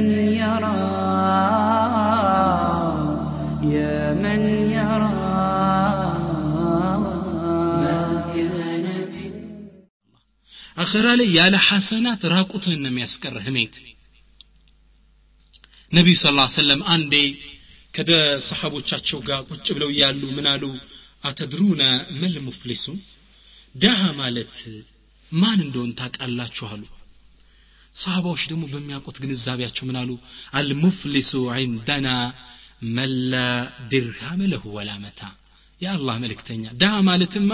من يرى يا من يرى ما كان من አኸራ ላይ ያለ ሐሰናት ራቁትህን ነው የሚያስቀርህ ሜት ነቢዩ ስ ሰለም አንዴ ከደ ሰሓቦቻቸው ጋር ቁጭ ብለው እያሉ ምን አሉ አተድሩነ መል ሙፍሊሱ ደሃ ማለት ማን እንደሆን ታውቃላችሁ አሉ ሰሃባዎች ደግሞ በሚያውቁት ግንዛቤያቸው ምን አሉ አልሙፍሊሱ ዒንደና መላ ድርሃም ለሁ ወላ መታ የአላህ መልእክተኛ ድሃ ማለትማ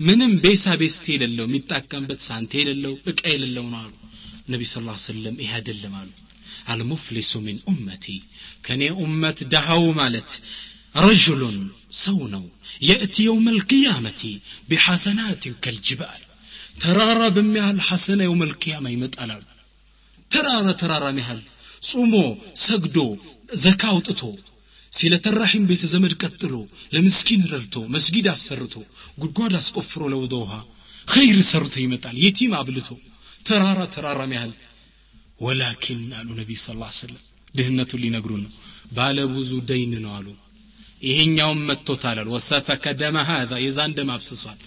ምንም ቤሳ ቤስት የሌለው የሚጣቀምበት ሳንቴ የሌለው እቃ የሌለው ነው አሉ ነቢ ስ ሰለም ይህ አይደለም አሉ አልሙፍሊሱ ሚን ኡመቲ ከእኔ ኡመት ድሃው ማለት ረጅሉን ሰው ነው የእቲ የውም ልቅያመቲ ቢሐሰናትን ከልጅባል ተራራ በሚያህል ሐሰና የውም ልቅያማ ይመጣል አሉ ተራራ ተራራ ያህል ጾሞ ሰግዶ ዘካ አውጥቶ ሲለተራሒም ቤተ ዘመድ ቀጥሎ ለምስኪን ረድቶ መስጊድ አሰርቶ ጉድጓድ አስቆፍሮ ለወደ ውሃ ኸይር ሰርቶ ይመጣል የቲም አብልቶ ተራራ ተራራ ያህል ወላኪን አሉ ነቢይ ስ ሰለም ድህነቱን ሊነግሩን ነው ባለ ብዙ ደይን ነው አሉ ይሄኛውም መጥቶታል አሉ ወሰፈከ ደመ ሀዛ የዛን ደም አፍስሷል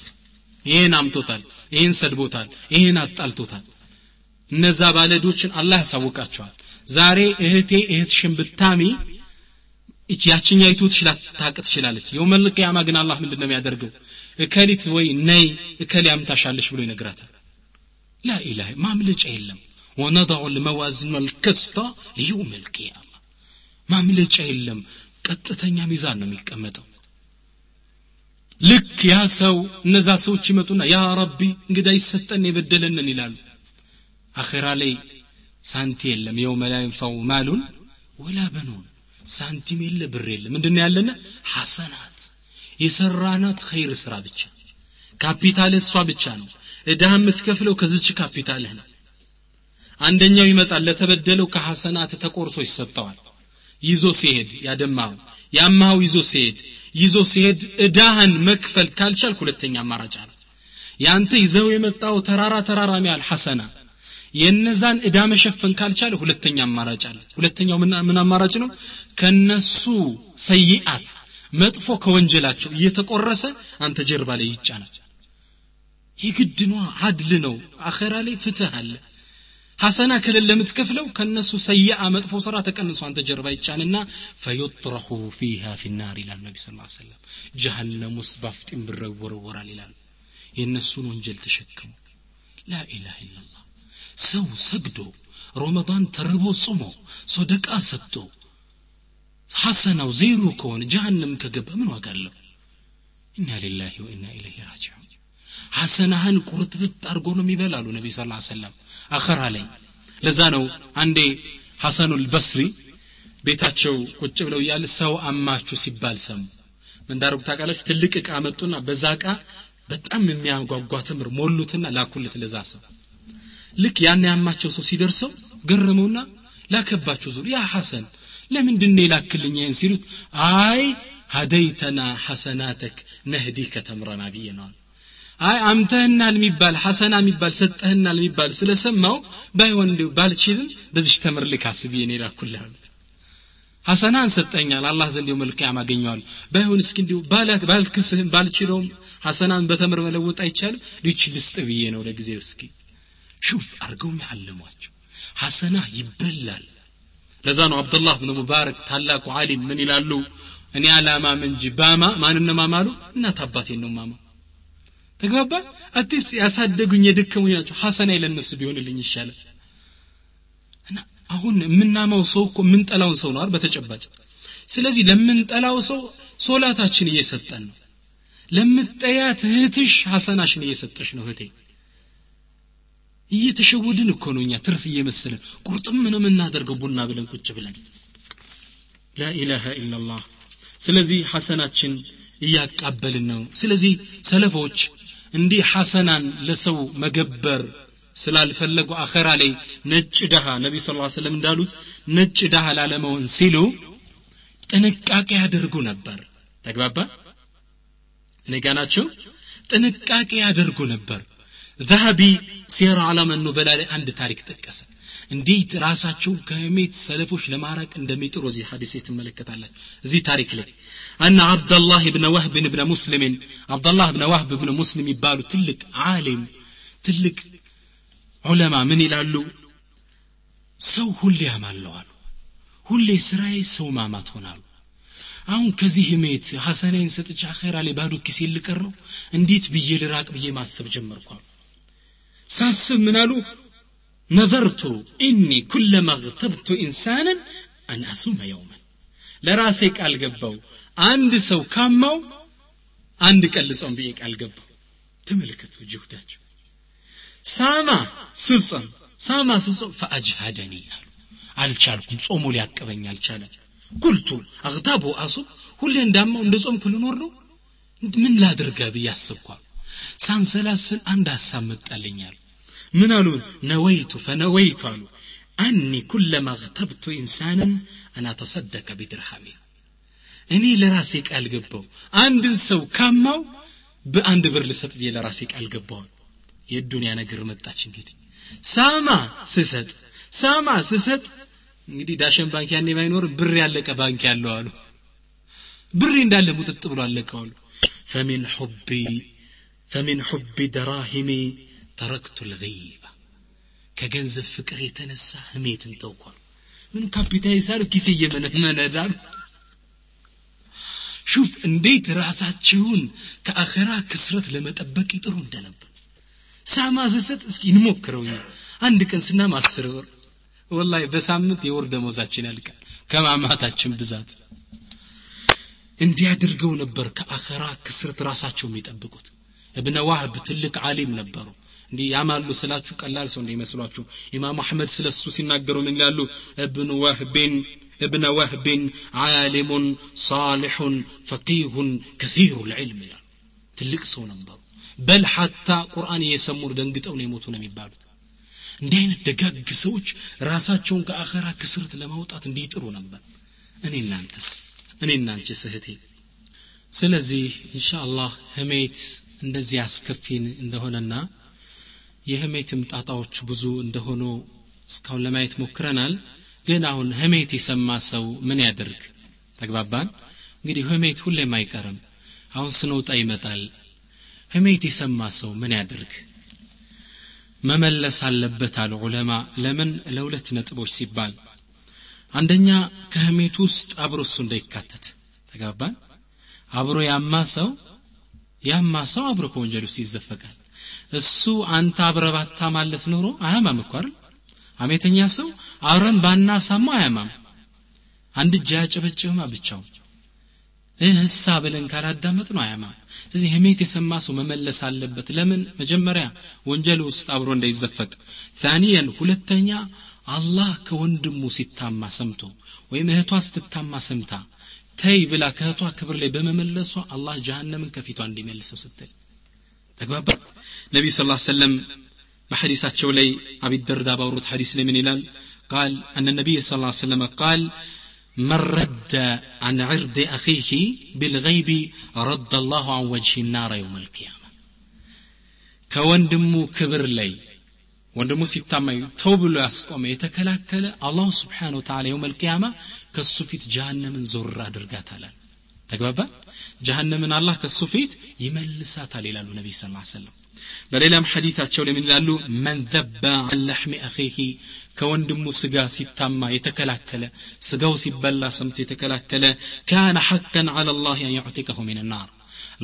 ይህን አምቶታል ይህን ሰድቦታል ይህን አጣልቶታል እነዛ ባለዶችን አላህ ያሳውቃቸዋል። ዛሬ እህቴ እህትሽን ብታሚ ያችኛይቱ ትችላታቅ ትችላለች። የውመል ቅያማ ግን አላህ ምንድንነው የሚያደርገው? እከሊት ወይ ነይ እከሊ አምታሻለሽ ብሎ ይነግራታል። ላኢላህ ማምለጫ የለም። ወነضع الموازن القسط ليوم القيامة ማምለጫ የለም። ቀጥተኛ ሚዛን ነው የሚቀመጠው። ልክ ያ ሰው እነዛ ሰዎች ይመጡና ያ ረቢ እንግዳ ይሰጠን የበደለንን ይላሉ። አኼራ ላይ ሳንቲ የለም የውመ ላ ማሉን ወላ በኑን። ሳንቲም የለ ብር የለ። ምንድን ያለነ? ሐሰናት። የሰራናት ኸይር ስራ ብቻ። ካፒታል እሷ ብቻ ነው። እዳህ የምትከፍለው ከዝች ካፒታልህ ነው። አንደኛው ይመጣል ለተበደለው ከሐሰናት ተቆርሶ ይሰጠዋል። ይዞ ሲሄድ ያደማው ያማው ይዞ ሲሄድ ይዞ ሲሄድ እዳህን መክፈል ካልቻል ሁለተኛ አማራጭ አለ። ያንተ ይዘው የመጣው ተራራ ተራራ ያህል ሐሰና የነዛን እዳ መሸፈን ካልቻለ ሁለተኛ አማራጭ አለ። ሁለተኛው ምን አማራጭ ነው? ከነሱ ሰይአት መጥፎ ከወንጀላቸው እየተቆረሰ አንተ ጀርባ ላይ ይጫናል። የግድ ነው አድል ነው። አኸራ ላይ ፍትህ አለ። ሐሰና ከሌለ የምትከፍለው ከነሱ ሰይአ መጥፎ ስራ ተቀንሶ አንተ ጀርባ ይጫንና ፈዩጥረሁ ፊሃ ፊናር ይላል ነቢ ስ ሰለም ጀሃነም ውስጥ ባፍጢም ብረ ይወረወራል ይላሉ። የእነሱን ወንጀል ተሸክሙ ላኢላህ ኢላላህ ሰው ሰግዶ ረመዳን ተርቦ ጾሞ ሶደቃ ሰጥቶ ሐሰናው ዜሮ ከሆነ ጀሃነም ከገባ ምን ዋጋ አለው? ኢና ሊላሂ ወኢና ኢለይሂ ራጂዑን። ሐሰናህን ቁርጥጥጥ አድርጎ ነው የሚበላሉ ነቢ ስ ሰለም አኸራ ላይ ለዛ ነው አንዴ ሐሰኑል በስሪ ቤታቸው ቁጭ ብለው እያለ ሰው አማችሁ ሲባል ሰሙ። ምንዳረጉ ታውቃላችሁ? ትልቅ እቃ መጡና በዛ እቃ በጣም የሚያጓጓ ትምር ሞሉትና ላኩለት ለዛ ሰው ልክ ያን ያማቸው ሰው ሲደርሰው ገረመውና ላከባቸው ዙር ያ ሐሰን! ለምንድን የላክልኝ? ይህን ሲሉት አይ ሀደይተና ሐሰናተክ ነህዲከ ተምረና ብዬ ነዋል አይ አምተህናል የሚባል ሐሰና የሚባል ሰጠህናል የሚባል ስለሰማው ባይሆን እንዲሁ ባልችልም በዚች ተምር ልካስ ብዬ ነው የላኩልህ አሉት። ሐሰናን ሰጠኛል አላህ ዘንድ መልካም አገኘዋል ባይሆን እስኪ እንዲሁ ባልክስህም ባልችለውም ሐሰናን በተምር መለወጥ አይቻልም? ሊች ልስጥ ብዬ ነው ለጊዜው እስኪ ሹፍ አርገው የሚያለሟቸው ሐሰና ይበላል። ለዛ ነው አብዱላህ ብን ሙባረክ ታላቁ ዓሊም ምን ይላሉ? እኔ አላማም እንጂ ባማ ማንን ማማሉ እናት አባቴን ነው ማማ ተግባባ? አትስ ያሳደጉኝ የደከሙኝ ናቸው። ሐሰና ለነሱ ቢሆንልኝ ይሻላል። እና አሁን የምናማው ሰው እኮ የምንጠላውን ሰው ነው በተጨባጭ ስለዚህ ለምንጠላው ሰው ሶላታችን እየሰጠን ነው። ለምትጠያት እህትሽ ሐሰናሽን እየሰጠሽ ነው እህቴ እየተሸወድን እኮ ነው እኛ ትርፍ እየመሰለን። ቁርጥም ነው የምናደርገው ቡና ብለን ቁጭ ብለን። ላኢላሃ ኢላላህ ስለዚህ ሐሰናችን እያቃበልን ነው። ስለዚህ ሰለፎች እንዲህ ሐሰናን ለሰው መገበር ስላልፈለጉ አኸራ ላይ ነጭ ደሃ ነቢዩ ስ ሰለም እንዳሉት ነጭ ደሃ ላለመሆን ሲሉ ጥንቃቄ ያደርጉ ነበር። ተግባባ? እኔ ጋ ጥንቃቄ ያደርጉ ነበር ዛሀቢ ሲራ ዓላመ ኑበላ ላይ አንድ ታሪክ ጠቀሰ እንዴት ራሳቸውን ከህሜት ሰለፎች ለማራቅ እንደሚጥሩ እዚህ ሐዲስ ትመለከታላችሁ እዚህ ታሪክ ላይ أن عبد الله بن وهب بن مسلم عبد الله بن وهب بن مسلم يبالو تلك عالم تلك علماء من ይላሉ ሰው ሁሌ ያማለው አሉ ሁሌ ስራዬ ሰው ማማት ሆናሉ አሁን ከዚህ ህሜት ሐሰናይን ሰጥቼ አኼራ ላይ ባዶ ኪሴ ልቀር ነው እንዴት ብዬ ልራቅ ብዬ ማሰብ ጀመርኩ አሉ ሳስብ ምን አሉ? ነዘርቱ ኢኒ ኩለማ እግተብቱ ኢንሳንን አን አሱመ የውመን። ለራሴ ቃል ገባው። አንድ ሰው ካማው አንድ ልጾም ብዬ ቃል ገባው። ተመልከቱ ጅሁዳቸው። ሳማ ስጾም ሳማ ስጾም ፈአጅሃደኒ አሉ። አልቻልኩም ጾሙ ሊያቀበኝ አልቻለም። ቁልቱ አግታቡ አሱብ ሁሌ እንዳማው እንደ ጾምኩ ልኖር ነው? ምን ላድርጋ ብዬ አስብኳል ሳንሰላስል አንድ ሀሳብ መጣልኛል ምን አሉ ነወይቱ ፈነወይቱ አሉ አኒ ኩለማ እግተብቱ ኢንሳንን አና ተሰደቀ ቢድርሃሚ እኔ ለራሴ ቃል ገባው አንድን ሰው ካማው በአንድ ብር ልሰጥ ብዬ ለራሴ ቃል ገባዋል የዱንያ ነገር መጣች እንግዲህ ሳማ ስሰጥ ሳማ ስሰጥ እንግዲህ ዳሸን ባንክ ያኔ ባይኖር ብር ያለቀ ባንክ ያለው አሉ ብሬ እንዳለ ሙጥጥ ብሎ አለቀዋሉ ፈሚን ሑቢ ፈሚን ሑቢ ደራሂሚ ተረክቱ ልገይባ ከገንዘብ ፍቅር የተነሳ ህሜትን ተውኳሉ ምን ካፒታሊሳሉ ኪሴ እየመነመነዳሉ ሹፍ እንዴት ራሳቸውን ከአኸራ ክስረት ለመጠበቅ ይጥሩ እንደነበር ሳማ ስሰጥ እስኪ እንሞክረው አንድ ቀን ስናም አስር ብር ወላሂ በሳምንት የወር ደሞዛችን ያልቃል ከማማታችን ብዛት እንዲያደርገው ነበር ከአኸራ ክስረት ራሳቸው የሚጠብቁት እብነ ዋህብ ትልቅ ዓሊም ነበሩ እንዲህ ያማሉ ስላችሁ ቀላል ሰው እንዳይመስሏችሁ ኢማም አሕመድ ስለ እሱ ሲናገሩ ምን ይላሉ እብኑ ዋህቤን ابن وهب عالم صالح فقيه كثير العلم ይላሉ ትልቅ ሰው ነበሩ በል ሐታ ቁርአን እየሰሙ ደንግጠው ነው የሞቱ ነው የሚባሉት እንዲህ አይነት ደጋግ ሰዎች ራሳቸውን ከአኸራ ክስረት ለማውጣት እንዲጥሩ ነበር እኔ እናንተስ እኔ እናንቺ ስህቴ ስለዚህ ኢንሻአላህ ህሜት እንደዚህ አስከፊን እንደሆነና የህሜትም ጣጣዎች ብዙ እንደሆኑ እስካሁን ለማየት ሞክረናል። ግን አሁን ህሜት የሰማ ሰው ምን ያደርግ ተግባባን? እንግዲህ ህሜት ሁሌም አይቀርም። አሁን ስንውጣ ይመጣል። ህሜት የሰማ ሰው ምን ያድርግ? መመለስ አለበት አሉ ዑለማ። ለምን? ለሁለት ነጥቦች ሲባል አንደኛ ከህሜት ውስጥ አብሮ እሱ እንዳይካተት። ተጋባን አብሮ ያማ ሰው ያማ ሰው አብሮ ከወንጀል ውስጥ ይዘፈቃል እሱ አንተ አብረባታ ማለት ኖሮ አያማም እኮ አይደል? አሜተኛ ሰው አብረን ባናሳማው አያማም። አንድ እጅ አያጨበጭብማ ብቻው ህሳ ብለን ካላዳመጥ ነው አያማም። ስለዚህ ህሜት የሰማ ሰው መመለስ አለበት። ለምን? መጀመሪያ ወንጀል ውስጥ አብሮ እንዳይዘፈቅ። ታኒየን ሁለተኛ አላህ ከወንድሙ ሲታማ ሰምቶ ወይም እህቷ ስትታማ ሰምታ ተይ ብላ ከእህቷ ክብር ላይ በመመለሷ አላህ ጀሃነምን ከፊቷ እንዲመልሰው ስትል ተግባባ ነቢይ ስ ሰለም በሐዲሳቸው ላይ አቢ ደርዳ ባወሩት ሐዲስ ላይ ምን ይላል ቃል አነ ነቢይ ስ ሰለም ቃል من رد عن عرض أخيه بالغيب رد الله عن وجه النار يوم القيامة كوندمو كبر لي ወንድሙ ሲታማኝ ተው ብሎ ያስቆመ የተከላከለ አላሁ ስብሓን ወተላ የውም አልቅያማ ከሱ ፊት ጀሃነምን ዞር አድርጋታላል ተግባባ ጀሃነምን አላህ ከሱ ፊት ይመልሳታል ይላሉ ነቢይ ስ ሰለም በሌላም ሐዲታቸው ላይ ምን ይላሉ መን ዘባ አን ለሕሚ አኺህ ከወንድሙ ስጋ ሲታማ የተከላከለ ስጋው ሲበላ ሰምቶ የተከላከለ ካነ ሐቀን አላ ላህ አን ዩዕቲቀሁ ምን ናር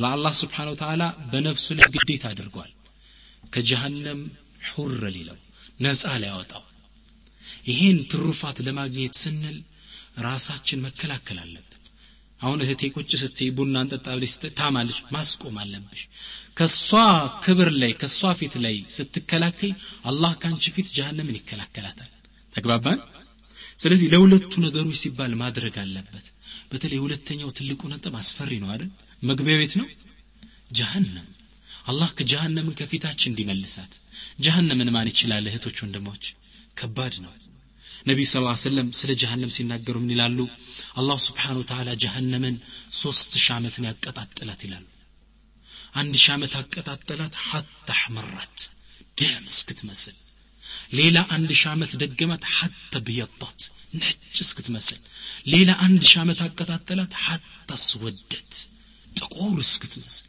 ለአላህ ስብሓን ወተላ በነፍሱ ላይ ግዴታ አድርጓል ከጀሃነም ሑር ሊለው ነፃ ሊያወጣው ይሄን ትሩፋት ለማግኘት ስንል ራሳችን መከላከል አለብን አሁን እህቴ ቁጭ ስትይ ቡና እንጠጣ ብለሽ ታማለች ማስቆም አለብሽ። ከሷ ክብር ላይ ከሷ ፊት ላይ ስትከላከይ አላህ ከአንቺ ፊት ጀሃነምን ይከላከላታል። ተግባባን? ስለዚህ ለሁለቱ ነገሮች ሲባል ማድረግ አለበት። በተለይ ሁለተኛው ትልቁ ነጥብ አስፈሪ ነው አይደል? መግቢያ ቤት ነው? ጀሃነም። አላህ ከጀሃነምን ከፊታችን እንዲመልሳት። ጀሃነምን ማን ይችላል? እህቶች ወንድሞች ከባድ ነው። ነቢዩ ስ ሰለም ስለ ጀሃነም ሲናገሩ ምን ይላሉ አላሁ ስብሓን ወተላ ጀሃነምን ሶስት ሺህ ዓመትን ያቀጣጥላት ይላሉ አንድ ሺህ ዓመት አቀጣጠላት ሐታ አሕመራት ደም እስክትመስል ሌላ አንድ ሺህ ዓመት ደገማት ሐተ ብየጣት ነጭ እስክትመስል ሌላ አንድ ሺህ ዓመት አቀጣጠላት ሐታ አስወደት ጥቁር እስክትመስል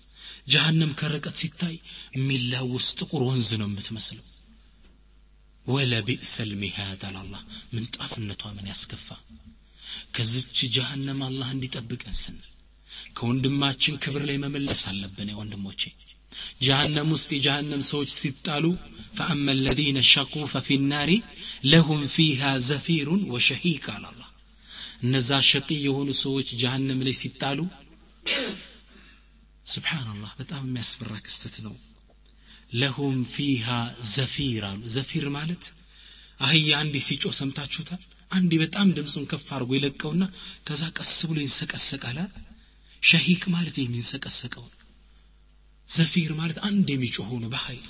ጀሃነም ከርቀት ሲታይ የሚላውስ ጥቁር ወንዝ ነው የምትመስለው ወለቢእሰ ልሚሃድ አላላህ ምንጣፍነቷ ምን ያስከፋ ከዝች ጀሃነም አላህ እንዲጠብቀን ስንል ከወንድማችን ክብር ላይ መመለስ አለብን ወንድሞቼ ጀሃነም ውስጥ የጀሃነም ሰዎች ሲጣሉ ፈአማ አለዚነ ሸቁ ፈፊ ናሪ ለሁም ፊሃ ዘፊሩን ወሸሂቅ አላላ እነዛ ሸቂ የሆኑ ሰዎች ጀሃነም ላይ ሲጣሉ ስብሓንላህ በጣም የሚያስፈራ ክስተት ነው ለሁም ፊሃ ዘፊር አሉ ዘፊር ማለት አህያ አንዴ ሲጮ ሰምታችሁታል አንዴ በጣም ድምፁን ከፍ አድርጎ ይለቀውና ከዛ ቀስ ብሎ ይንሰቀሰቃል ሸሂቅ ማለት የሚንሰቀሰቀው ዘፊር ማለት አንድ የሚጮሆ ነው በኃይል።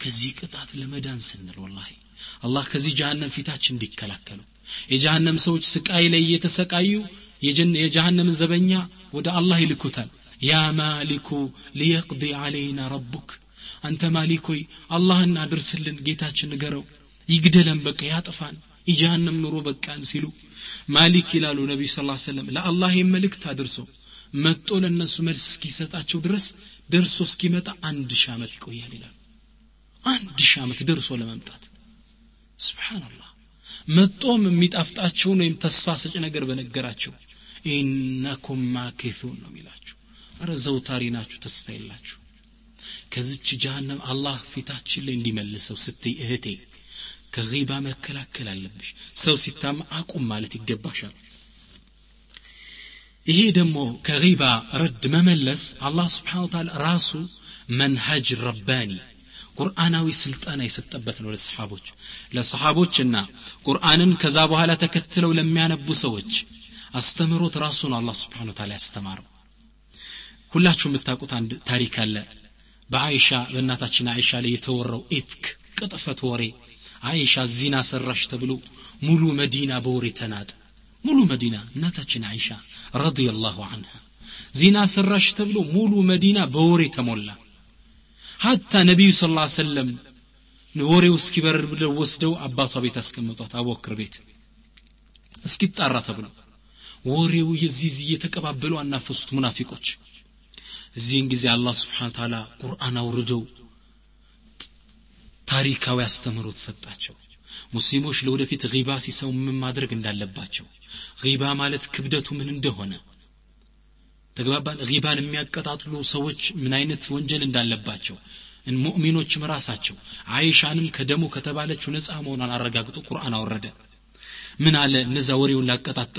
ከዚህ ቅጣት ለመዳን ስንል ወላሂ አላህ ከዚህ ጀሃነም ፊታችን እንዲከላከሉ የጀሃነም ሰዎች ስቃይ ላይ እየተሰቃዩ የጀሃነምን ዘበኛ ወደ አላህ ይልኩታል። ያ ማሊኩ ሊየቅዲ አለይና ረቡክ አንተ ማሊኮይ አላህን አድርስልን ጌታችን ንገረው ይግደለን በቃ ያጥፋን የጀሃነም ኑሮ በቃን ሲሉ ማሊክ ይላሉ ነቢዩ ስ ሰለም ለአላህ መልእክት አድርሶ መጦ ለእነሱ መልስ እስኪሰጣቸው ድረስ ደርሶ እስኪመጣ አንድ ሺህ ዓመት ይቆያል ይላሉ። አንድ ሺህ ዓመት ደርሶ ለመምጣት። ስብሓንላህ መጦም የሚጣፍጣቸውን ወይም ተስፋ ሰጭ ነገር በነገራቸው ኢነኩም ማኪቱን ነው የሚላችሁ። አረ ዘውታሪ ናችሁ ተስፋ የላችሁ። ከዚች ጀሃነም አላህ ፊታችን ላይ እንዲመልሰው ስትይ እህቴ ከባ መከላከል አለብሽ ሰው ሲታማ አቁም ማለት ይገባሻል ይሄ ደግሞ ከባ ረድ መመለስ አላህ ስብሓን ታላ ራሱ መንሀጅ ረባኒ ቁርአናዊ ስልጠና የሰጠበት ነው ለሰሓቦች ለሰሓቦችና ቁርአንን ከዛ በኋላ ተከትለው ለሚያነቡ ሰዎች አስተምሮት ራሱ ነው አላህ ስብሓን ታላ ያስተማረው ሁላችሁ የምታውቁት አንድ ታሪክ አለ በአይሻ በእናታችን አይሻ ላይ የተወራው ኢፍክ ቅጥፈት ወሬ አይሻ ዚና ሰራሽ ተብሎ ሙሉ መዲና በወሬ ተናጠ ሙሉ መዲና እናታችን አይሻ ረዲየላሁ አንሃ ዚና ሰራሽ ተብሎ ሙሉ መዲና በወሬ ተሞላ ሀታ ነቢዩ ስ ላ ሰለም ወሬው እስኪበርር ብለው ወስደው አባቷ ቤት አስቀምጧት አቡበክር ቤት እስኪጣራ ተብሎ ወሬው የዚህ እየተቀባበሉ አናፈሱት ሙናፊቆች እዚህን ጊዜ አላህ ስብሓን ታላ ቁርአን አውርደው ታሪካዊ አስተምህሮት ሰጣቸው። ሙስሊሞች ለወደፊት ሪባ ሲሰው ምን ማድረግ እንዳለባቸው? ሪባ ማለት ክብደቱ ምን እንደሆነ? ተግባባን? ሪባን የሚያቀጣጥሉ ሰዎች ምን አይነት ወንጀል እንዳለባቸው? ሙእሚኖችም ራሳቸው። አይሻንም ከደሙ ከተባለችው ነፃ መሆኗን አረጋግጦ ቁርአን አወረደ من على نزوري ولا قطعت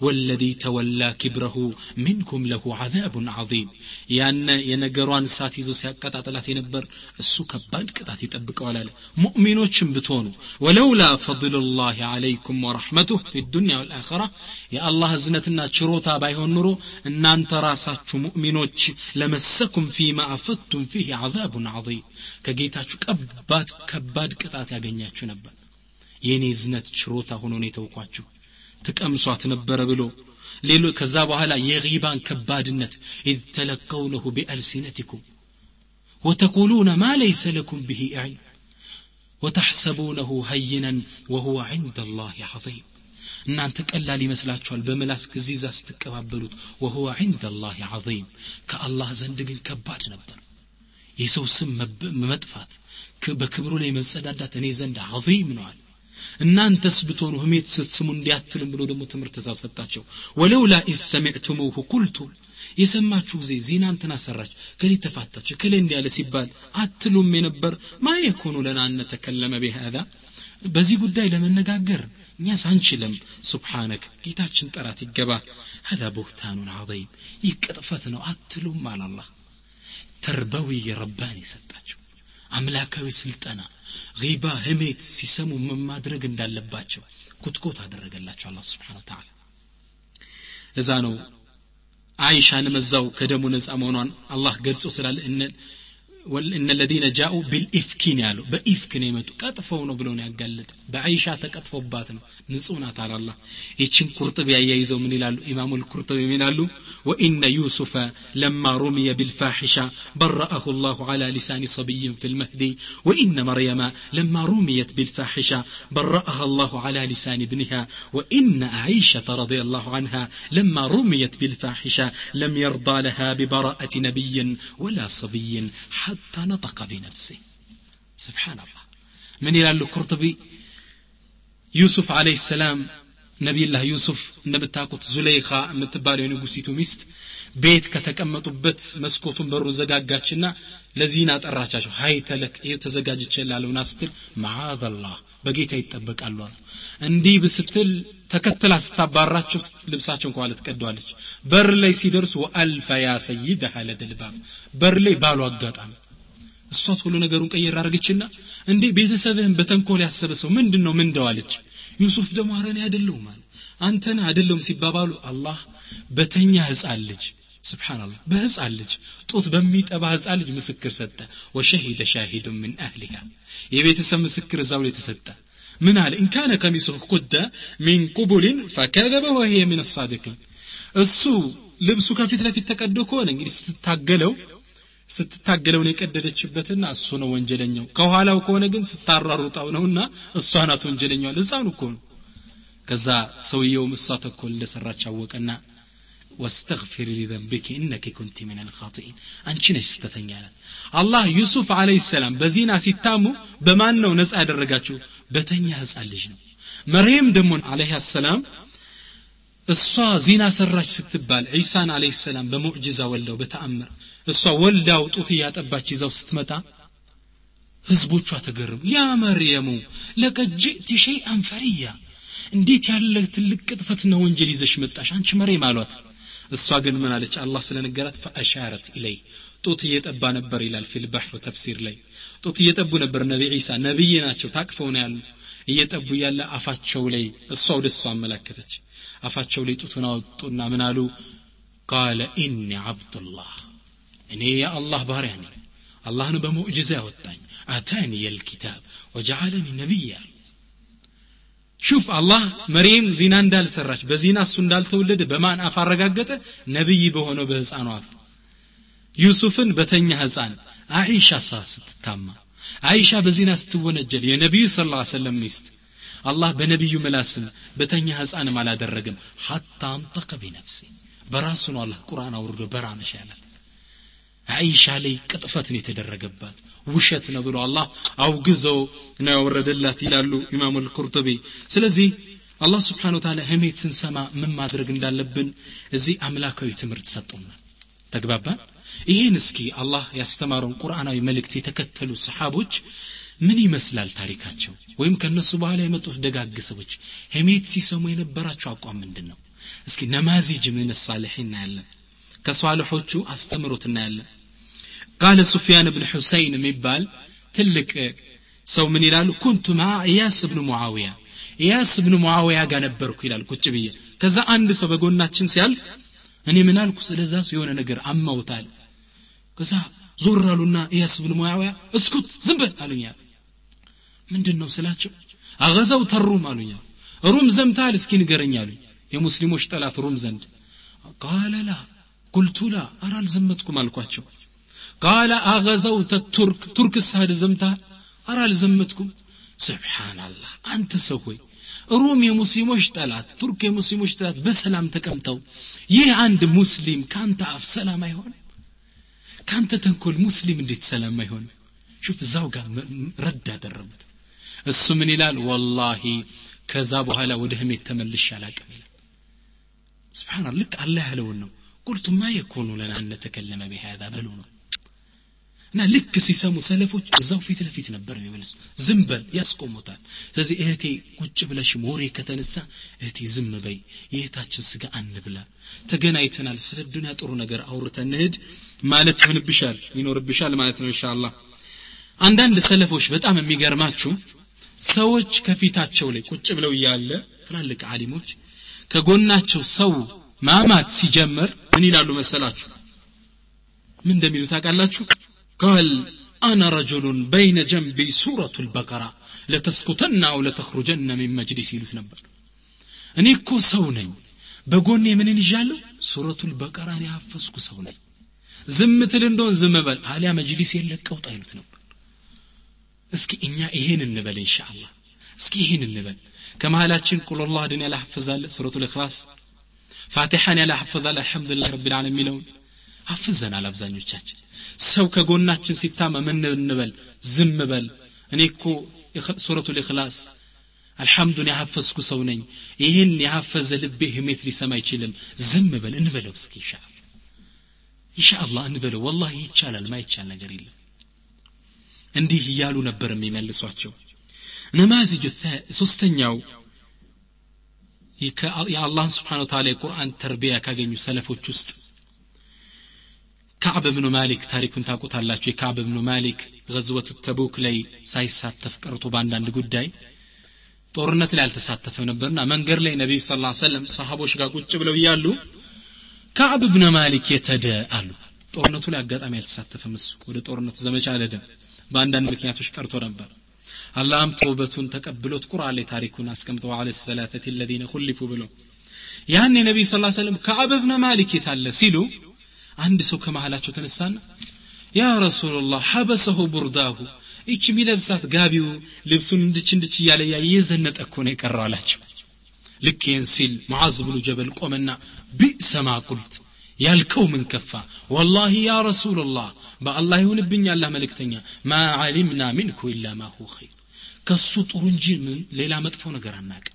والذي تولى كبره منكم له عذاب عظيم يعني يا نغروان سات يزو سيقطعطلات ينبر اسو كباد قطعت يطبقوا لا مؤمنين بتونو ولولا فضل الله عليكم ورحمته في الدنيا والاخره يا الله زنتنا شروتا بايهون نورو ان انت راساتكم مؤمنين لمسكم فيما افدتم فيه عذاب عظيم كجيتاچو كباد كباد قطعت ያገኛችሁ ነበር። የእኔ ዝነት ችሮታ ሆኖ ነው የተውኳችሁ ትቀምሷት ነበረ ብሎ ሌሎ ከዛ በኋላ የባን ከባድነት ኢዝ ተለቀውነሁ ቢአልሲነትኩም وتقولون ما ليس لكم به علم وتحسبونه هينا وهو عند الله عظيم እናንተ ቀላል ይመስላችኋል በምላስ ጊዜዛ ስትቀባበሉት وهو عند الله عظيم ከአላህ ዘንድ ግን ከባድ ነበር የሰው ስም መጥፋት በክብሩ ላይ መጸዳዳት እኔ ዘንድ عظيم ነዋል እናንተስ ብትሆኑ ህሜት ስትስሙ እንዲያትልም ብሎ ደግሞ ትምህርት ትእዛዝ ሰጣቸው ወለውላ ኢዝ ሰሚዕቱሙሁ ቁልቱ የሰማችሁ ጊዜ ዜና እንትና ሰራች ከሌ ተፋታች ከሌ እንዲያለ ሲባል አትሉም የነበር ማ የኩኑ ለና እነተከለመ ቢሃዛ በዚህ ጉዳይ ለመነጋገር እኛስ አንችልም ሱብሓነክ ጌታችን ጠራት ይገባ هذا بهتان عظيم ይህ ቅጥፈት ነው አትሉም አላላህ ተርበዊ ረባን የሰጣቸው አምላካዊ ስልጠና ሪባ ህሜት ሲሰሙ ማድረግ እንዳለባቸው ኩትኮት አደረገላቸው አላ ስብሓን ተላ ለዛ ነው አይሻንም እዛው ከደሙ ነፃ መሆኗን አላህ ገልጾ ስላለ እነ ለዚነ ጃኡ ቢልኢፍኪን ያለው በኢፍክ ነው የመጡ ቀጥፈው ነው ብለው ነው ያጋለጠ በአይሻ ተቀጥፎባት ነው ንጹህ ናት አላላ ይችን ቁርጥብ ያያይዘው ምን ይላሉ ኢማሙ ልቁርጥብ ምን ይላሉ ወኢነ ዩሱፈ ለማ ሩሚየ ቢልፋሒሻ በረአሁ ላሁ على لسان صبي في المهدي وإن مريم لما رميت بالفاحشة برأها الله على لسان ابنها وإن عائشة رضي الله عنها لما رميت بالفاحشة لم يرضى لها ببراءة نبي ولا صبي حتى نطق بنفسه سبحان الله من إلى القرطبي يوسف عليه السلام ነቢይላህ ዩሱፍ እንደምታውቁት ዙሌይኻ የምትባለው የንጉሲቱ ሚስት ቤት ከተቀመጡበት መስኮቱን በሩ ዘጋጋችና ለዚህን አጠራቻቸው ሀይ ተለክ ይህ ተዘጋጅቼላለሁና ስትል መዓዘላህ በጌታ ይጠበቃሉ አሉ እንዲህ ብስትል ተከትላ ስታባራቸው ልብሳቸው እንኳ ትቀደዋለች በር ላይ ሲደርሱ ወአልፈ ያ ሰይደሃ ለደልባብ በር ላይ ባሉ አጋጣሚ እሷ ቶሎ ነገሩን ቀየር አድርግችና እንዴ ቤተሰብህን በተንኮል ያሰበ ሰው ምንድን ነው ምን እንደዋለች ዩሱፍ ደግሞ አረኔ አይደለሁም አለ አንተን አይደለሁም ሲባባሉ አላህ በተኛ ህፃን ልጅ ስብሓንላህ በህፃን ልጅ ጡት በሚጠባ ህፃን ልጅ ምስክር ሰጠ ወሸሂደ ሻሂዱ ምን አህሊሃ የቤተሰብ ምስክር እዛው ላይ ተሰጠ ምን አለ ኢንካነ ከሚሱሁ ቁደ ሚን ቁቡልን ፈከዘበ ወህየ ምን አሳድቅን እሱ ልብሱ ከፊት ለፊት ተቀዶ ከሆነ እንግዲህ ስትታገለው ስትታገለውን የቀደደችበትና እሱ ነው ወንጀለኛው። ከኋላው ከሆነ ግን ስታራሩጣው ነውና እሷ ናት ወንጀለኛዋ። ህፃኑ እኮ ነው። ከዛ ሰውየውም እሷ ተኮል እንደሰራች አወቀና ወስተግፊሪ ሊዘንብኪ እነኪ ኩንቲ ምን አልኻጢኢን አንቺ ነሽ ስተተኛ ናት አላህ ዩሱፍ አለህ ሰላም በዚና ሲታሙ በማን ነው ነፃ ያደረጋቸው በተኛ ህፃን ልጅ ነው። መርየም ደግሞ አለህ ሰላም እሷ ዚና ሰራች ስትባል ዒሳን አለህ ሰላም በሙዕጅዛ ወልደው በተአምር እሷ ወልዳው ጡት እያጠባች ይዛው ስትመጣ ህዝቦቿ ተገረሙ። ያ መርየሙ ለቀድ ሸይአን ፈሪያ እንዴት ያለ ትልቅ ቅጥፈትና ወንጀል ይዘሽ መጣሽ አንቺ መሬም አሏት። እሷ ግን ምን አለች? አላህ ስለነገራት ፈአሻረት ኢለይ ጡት እየጠባ ነበር ይላል ፊል ባሕር ተፍሲር ላይ። ጡት እየጠቡ ነበር ነቢ ዒሳ። ነቢይ ናቸው ታቅፈው ነው ያሉ። እየጠቡ ያለ አፋቸው ላይ እሷ ወደ እሷ አመላከተች አፋቸው ላይ ጡቱን አወጡና ምን አሉ? ቃለ ኢኒ ዓብዱላህ እኔ የአላህ ባሪያ ነኝ። አላህን በሙዕጅዛ ያወጣኝ። አታኒ የልኪታብ ወጀዓለኒ ነቢይ አሉ። ሹፍ አላህ መርየም ዚና እንዳልሰራች በዚና እሱ እንዳልተወለደ በማን አፍ አረጋገጠ? ነቢይ በሆነው በህፃኑ አፍ። ዩሱፍን በተኛ ህፃን አይሻ ሳ ስትታማ አይሻ በዚና ስትወነጀል የነቢዩ ስ ላ ሰለም ሚስት አላህ በነቢዩ ምላስም በተኛ ህፃንም አላደረግም ሐታ አንጠቀ ቢነፍሲ በራሱ ነው አላህ ቁርአን አውርዶ በራነሽ ያላት። አይሻ ላይ ቅጥፈትን የተደረገባት። ውሸት ነው ብሎ አላህ አውግዘው ነው ያወረደላት ይላሉ ኢማሙ ልኩርቱቢ ስለዚህ አላህ ስብሓን ታላ ህሜት ስንሰማ ምን ማድረግ እንዳለብን እዚህ አምላካዊ ትምህርት ሰጡናል ተግባባን። ይህን እስኪ አላህ ያስተማረውን ቁርአናዊ መልእክት የተከተሉ ሰሓቦች ምን ይመስላል ታሪካቸው? ወይም ከነሱ በኋላ የመጡት ደጋግ ሰዎች ሄሜት ሲሰሙ የነበራቸው አቋም ምንድን ነው እስኪ ነማዚጅ ምን ሳልሕ እናያለን? ከሷልሖቹ አስተምሮት እናያለን። ቃለ ሱፊያን ብን ሑሰይን የሚባል ትልቅ ሰው ምን ይላሉ? ኩንቱ ማ ኢያስ ብኑ ሙዓውያ ኢያስ ብኑ ሙዓውያ ጋር ነበርኩ ይላል ቁጭ ብዬ። ከዛ አንድ ሰው በጎናችን ሲያልፍ እኔ ምን አልኩ? ስለዛ የሆነ ነገር አማውታል። ከዛ ዞር አሉና ኢያስ ብን ሙዓውያ እስኩት ዝም በል አሉኛል ምንድን ነው ስላቸው? أغزوت الروم አሉኛል ሩም ዘምታል እስኪ ንገረኝ አሉኝ። የሙስሊሞች ጠላት ሩም ዘንድ። قال لا አራ አልዘመትኩም አልኳቸው። قال أغزوت الترك ቱርክ ሳድ ዘምታል አራ አልዘመትኩም። سبحان الله አንተ ሰው ሆይ ሮም የሙስሊሞች ጠላት ቱርክ የሙስሊሞች ጠላት በሰላም ተቀምጠው ይህ አንድ ሙስሊም ከአንተ አፍ ሰላም አይሆንም? ከአንተ ተንኮል ሙስሊም እንዴት ሰላም አይሆንም? ሹፍ እዛው ጋር ረድ አደረጉት እሱ ምን ይላል ወላሂ ከዛ በኋላ ወደ ህሜት ተመልሽ አላቅም ይላል ስብሓና ልክ አላህ ያለውን ነው ቁልቱ ማ የኮኑ ለና እነተከለመ ቢሃዛ በሉ ነው እና ልክ ሲሰሙ ሰለፎች እዛው ፊት ለፊት ነበር የሚመልሱ ዝም በል ያስቆሙታል ስለዚህ እህቴ ቁጭ ብለሽም ወሬ ከተነሳ እህቴ ዝም በይ የእህታችን ስጋ አንብላ ተገናኝተናል ስለ ዱንያ ጥሩ ነገር አውርተን ንህድ ማለት ይሆንብሻል ይኖርብሻል ማለት ነው ኢንሻአላህ አንዳንድ ሰለፎች በጣም የሚገርማችሁ ሰዎች ከፊታቸው ላይ ቁጭ ብለው እያለ ትላልቅ አሊሞች ከጎናቸው ሰው ማማት ሲጀምር ምን ይላሉ መሰላችሁ? ምን እንደሚሉ ታውቃላችሁ? ቃል أنا رجل بين جنبي سورة البقرة لتسكتن أو لتخرجن من مجلس ይሉት ነበር። እኔ እኮ ሰው ነኝ። በጎን ምንን ይዣለሁ? سورة البقرة ን ያፈስኩ ሰው ነኝ። ዝምትል እንደሆን ዝም በል አሊያ መጅሊስ የለቀውጥ አይሉት ነበር። እስኪ እኛ ይሄን እንበል ኢንሻአላህ። እስኪ ይሄን እንበል። ከመሃላችን ቁል ላህ ድን ያላሐፍዛለ ሱረቱል ኢኽላስ ፋቲሓን ያላሐፍዛለ الحمد لله رب العالمين የሚለውን አፍዘናል አብዛኞቻችን። ሰው ከጎናችን ሲታማ ምን እንበል? ዝም በል። እኔ እኮ ሱረቱል ኢኽላስ አልሐምዱን ያሐፈዝኩ ሰው ነኝ። ይህን የሐፈዘ ልቤ ህሜት ሊሰማ አይችልም። ዝም በል። እንበለው እስኪ ኢንሻአላህ። ኢንሻአላህ እንበለው። ወላሂ ይቻላል ማይቻል ነገር የለም እንዲህ እያሉ ነበር የሚመልሷቸው። ነማዚጁ ሶስተኛው የአላህን ስብሓን ወተላ የቁርአን ተርቢያ ካገኙ ሰለፎች ውስጥ ካዕብ ብኑ ማሊክ ታሪኩን ታውቁታላችሁ። የካዕብ ብኑ ማሊክ ገዝወት ተቡክ ላይ ሳይሳተፍ ቀርቶ በአንዳንድ ጉዳይ ጦርነት ላይ አልተሳተፈም ነበርና መንገድ ላይ ነቢዩ ስ ሰለም ሰሃቦች ጋር ቁጭ ብለው እያሉ ካዕብ ብነ ማሊክ የተደ አሉ። ጦርነቱ ላይ አጋጣሚ አልተሳተፈም እሱ። ወደ ጦርነቱ ዘመቻ አልሄደም በአንዳንድ ምክንያቶች ቀርቶ ነበር። አላህም ተውበቱን ተቀብሎት ቁርአን ላይ ታሪኩን አስቀምጠው አለ ሰላተት ለዚነ ሁሊፉ ብሎ ያን ነቢዩ ስ ሰለም ከአብ ማሊክ የታለ ሲሉ አንድ ሰው ከመሃላቸው ተነሳና ያ ረሱላላህ ሐበሰሁ ቡርዳሁ ይች የሚለብሳት ጋቢው ልብሱን እንድች እንድች እያለ ያ እየዘነጠ እኮ ነው የቀረው አላቸው። ልክ ይህን ሲል ሙዓዝ ብኑ ጀበል ቆመና ቢእሰ ማ ቁልት ያልከው ምን ከፋ ወላሂ ያ ረሱላላህ በአላህ ይሁንብኝ አላህ መልእክተኛ ማ ዓሊምና ሚንኩ ኢላ ማ ሁ ኸይር ከሱ ጥሩ እንጂ ሌላ መጥፎ ነገር አናቅ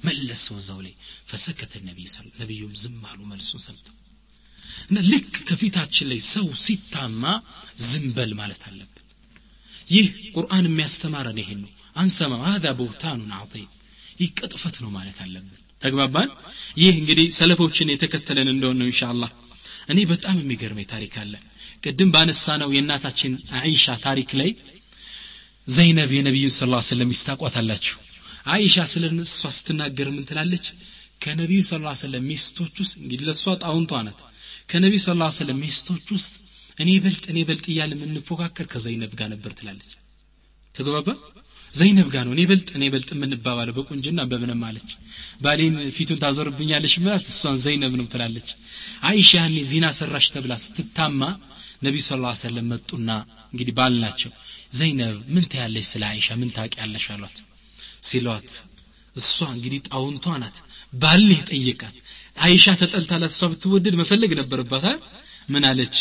መለሰው እዛው ላይ ፈሰከተ ነቢይ ነቢዩም ዝም አሉ መልሱን ሰምተው እና ልክ ከፊታችን ላይ ሰው ሲታማ ዝም በል ማለት አለብን ይህ ቁርአን የሚያስተማረን ይሄን ነው አንሰማ هذا بهتان عظيم ይህ ቅጥፈት ነው ማለት አለብን ተግባባን? ይህ እንግዲህ ሰለፎችን የተከተለን እንደሆነ ነው ኢንሻአላህ። እኔ በጣም የሚገርመኝ ታሪክ አለ። ቅድም ባነሳ ነው የእናታችን አይሻ ታሪክ ላይ ዘይነብ የነቢዩን ስ ስለም ይስታቋታላችሁ። አይሻ ስለ እሷ ስትናገር ምን ትላለች? ከነቢዩ ስ ስለም ሚስቶች ውስጥ እንግዲህ ለእሷ ጣውንቷ ናት። ከነቢዩ ስ ስለም ሚስቶች ውስጥ እኔ በልጥ እኔ በልጥ እያለ የምንፎካከር ከዘይነብ ጋር ነበር ትላለች። ተግባባ ዘይነብ ጋር ነው እኔ በልጥ እኔ በልጥ የምንባባለው በቁንጅና በምንም አለች ባሌን ፊቱን ታዞርብኛለሽ ምላት እሷን ዘይነብ ነው ትላለች አይሻ ያኔ ዚና ሰራሽ ተብላ ስትታማ ነቢ ስ ላ ሰለም መጡና እንግዲህ ባል ናቸው ዘይነብ ምን ታያለሽ ስለ አይሻ ምን ታውቂያለሽ አሏት ሲሏት እሷ እንግዲህ ጣውንቷ ናት ባል የጠየቃት አይሻ ተጠልታላት እሷ ብትወደድ መፈለግ ነበረባት ምን አለች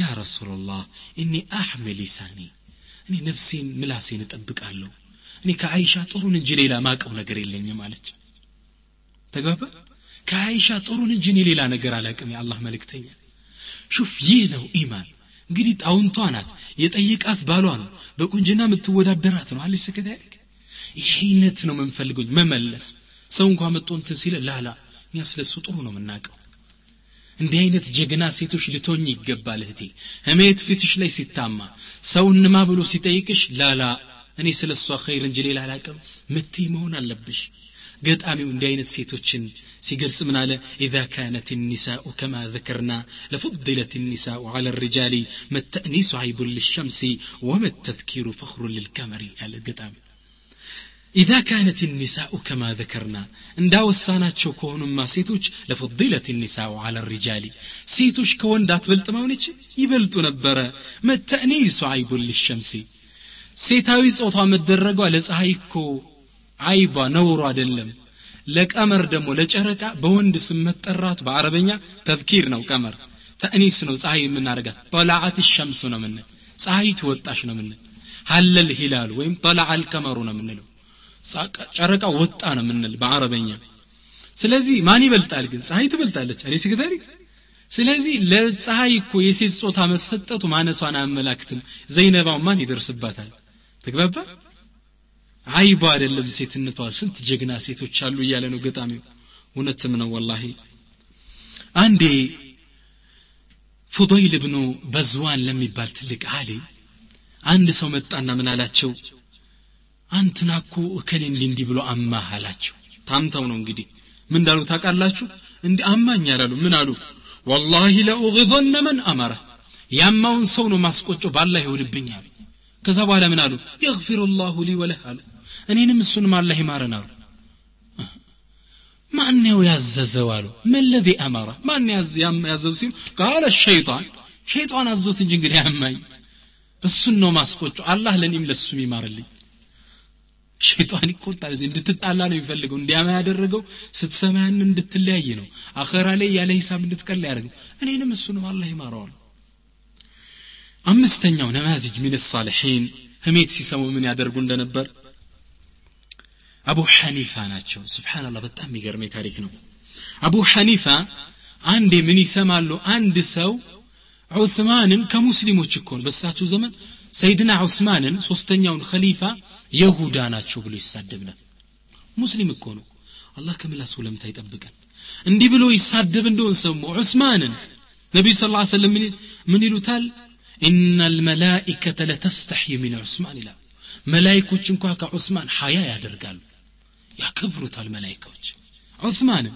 ያ ረሱላላህ እኒ አሕምል ሊሳኒ እኔ ነፍሴን ምላሴን እጠብቃለሁ እኔ ከአይሻ ጥሩን እንጂ ሌላ ማቀው ነገር የለኝም አለች ተግባባ ከአይሻ ጥሩን እንጂ እኔ ሌላ ነገር አላቅም የአላህ መልእክተኛ። ሹፍ ይህ ነው ኢማን። እንግዲህ ጣውንቷ ናት የጠየቃት ባሏ ነው በቁንጅና የምትወዳደራት ነው። አለች ስከታያልክ ይህ አይነት ነው የምንፈልገው መመለስ። ሰው እንኳ መጥቶ እንትን ሲለ ላላ እኛ ስለ እሱ ጥሩ ነው የምናውቀው። እንዲህ አይነት ጀግና ሴቶች ልቶኝ ይገባል እህቴ። ህሜት ፊትሽ ላይ ሲታማ ሰው እንማ ብሎ ሲጠይቅሽ ላላ እኔ ስለ እሷ ኸይር እንጂ ሌላ አላቅም ምት መሆን አለብሽ ገጣሚው እንዲህ አይነት ሴቶችን ሲገልጽ ምን አለ ኢዛ ካነት ኒሳኡ ከማ ዘከርና ለፉድለት ኒሳኡ አለ ሪጃሊ መተእኒሱ አይቡ ልሸምሲ ወመተዝኪሩ ፈክሩ ልልከመሪ አለ ገጣሚ ኢዛ ካነት ኒሳኡ ከማ ዘከርና እንዳወሳናቸው ከሆኑማ ሴቶች ለፉድለት ኒሳኡ አለ ሪጃሊ ሴቶች ከወንድ አትበልጥ መሆንች ይበልጡ ነበረ መተእኒሱ አይቡ ልሸምሲ ሴታዊ ጾቷ መደረጓ ለፀሐይ እኮ አይቧ ነውሩ አይደለም። ለቀመር ደግሞ ለጨረቃ በወንድ ስም መጠራቱ በአረበኛ ተذኪር ነው ቀመር። ተእኒስ ነው ፀሐይ የምናደርጋት። ጠላዓት ሸምሱ ነው ምንል ፀሐይ ትወጣሽ ነው ምንል ሀለል ሂላሉ ወይም ጠላዓ አልቀመሩ ነው ምንለው ጨረቃ ወጣ ነው ምንል በአረበኛ። ስለዚህ ማን ይበልጣል ግን? ፀሐይ ትበልጣለች። አሌ ስለዚህ ለፀሐይ እኮ የሴት ጾታ መሰጠቱ ማነሷን አያመላክትም። ዘይነባው ማን ይደርስባታል ተግባባ? አይባ አይደለም ሴትነቷ ስንት ጀግና ሴቶች አሉ እያለ ነው ገጣሚው። እውነትም ነው ወላሂ። አንዴ ፉضይል ብኑ በዝዋን ለሚባል ትልቅ አሊ አንድ ሰው መጣና ምን አላቸው? አንትና እኮ እከሌ እንዲ እንዲህ ብሎ አማህ አላቸው። ታምተው ነው እንግዲህ። ምን እንዳሉ ታውቃላችሁ? እንዲ አማኝ አላሉ። ምን አሉ? ወላሂ ለኡግዘነ መን አመረ ያማውን ሰው ነው ማስቆጨው። ባላህ ይሆንብኝ አሉ ከዛ በኋላ ምን አሉ የግፊሩ ላሁ ሊ ወለህ አሉ እኔንም እሱንም አላህ ይማረን አሉ ማን ነው ያዘዘው አሉ ምን ለዚ አመረ ማን ያዘው ሲሉ ቃለ ሸይጣን ሸይጣን አዞት እንጂ እንግዲህ ያማኝ እሱን ነው ማስቆጨው አላህ ለእኔም ለሱም ይማርልኝ ሸይጣን ይቆጣል እንድትጣላ ነው የሚፈልገው እንዲያማ ያደረገው ስትሰማ ያን እንድትለያይ ነው አኸራ ላይ ያለ ሂሳብ እንድትቀላ ያደርገው እኔንም እሱንም አላህ ይማረዋል አምስተኛው ነማዚጅ ሚን ሳሊሒን ህሜት ሲሰሙ ምን ያደርጉ እንደነበር አቡ ሐኒፋ ናቸው ስብሓንላህ በጣም የሚገርመኝ ታሪክ ነው አቡ ሐኒፋ አንዴ ምን ይሰማሉ አንድ ሰው ዑስማንን ከሙስሊሞች እኮ ነው በሳቸው ዘመን ሰይድና ዑስማንን ሶስተኛውን ኸሊፋ የሁዳ ናቸው ብሎ ይሳደብ ነበር ሙስሊም እኮ ነው አላህ ከምላሱ ለምታ ይጠብቀን እንዲህ ብሎ ይሳደብ እንደሆን ሰሙ ዑስማንን ነቢዩ ስ ላ ሰለም ምን ይሉታል ኢነ ልመላኢከተ ለተስተሕይ ሚን ዑስማን ይላሉ መላይኮች እንኳ ከዑስማን ሐያ ያደርጋሉ። ያከብሩታል መላይካዎች ዑስማንን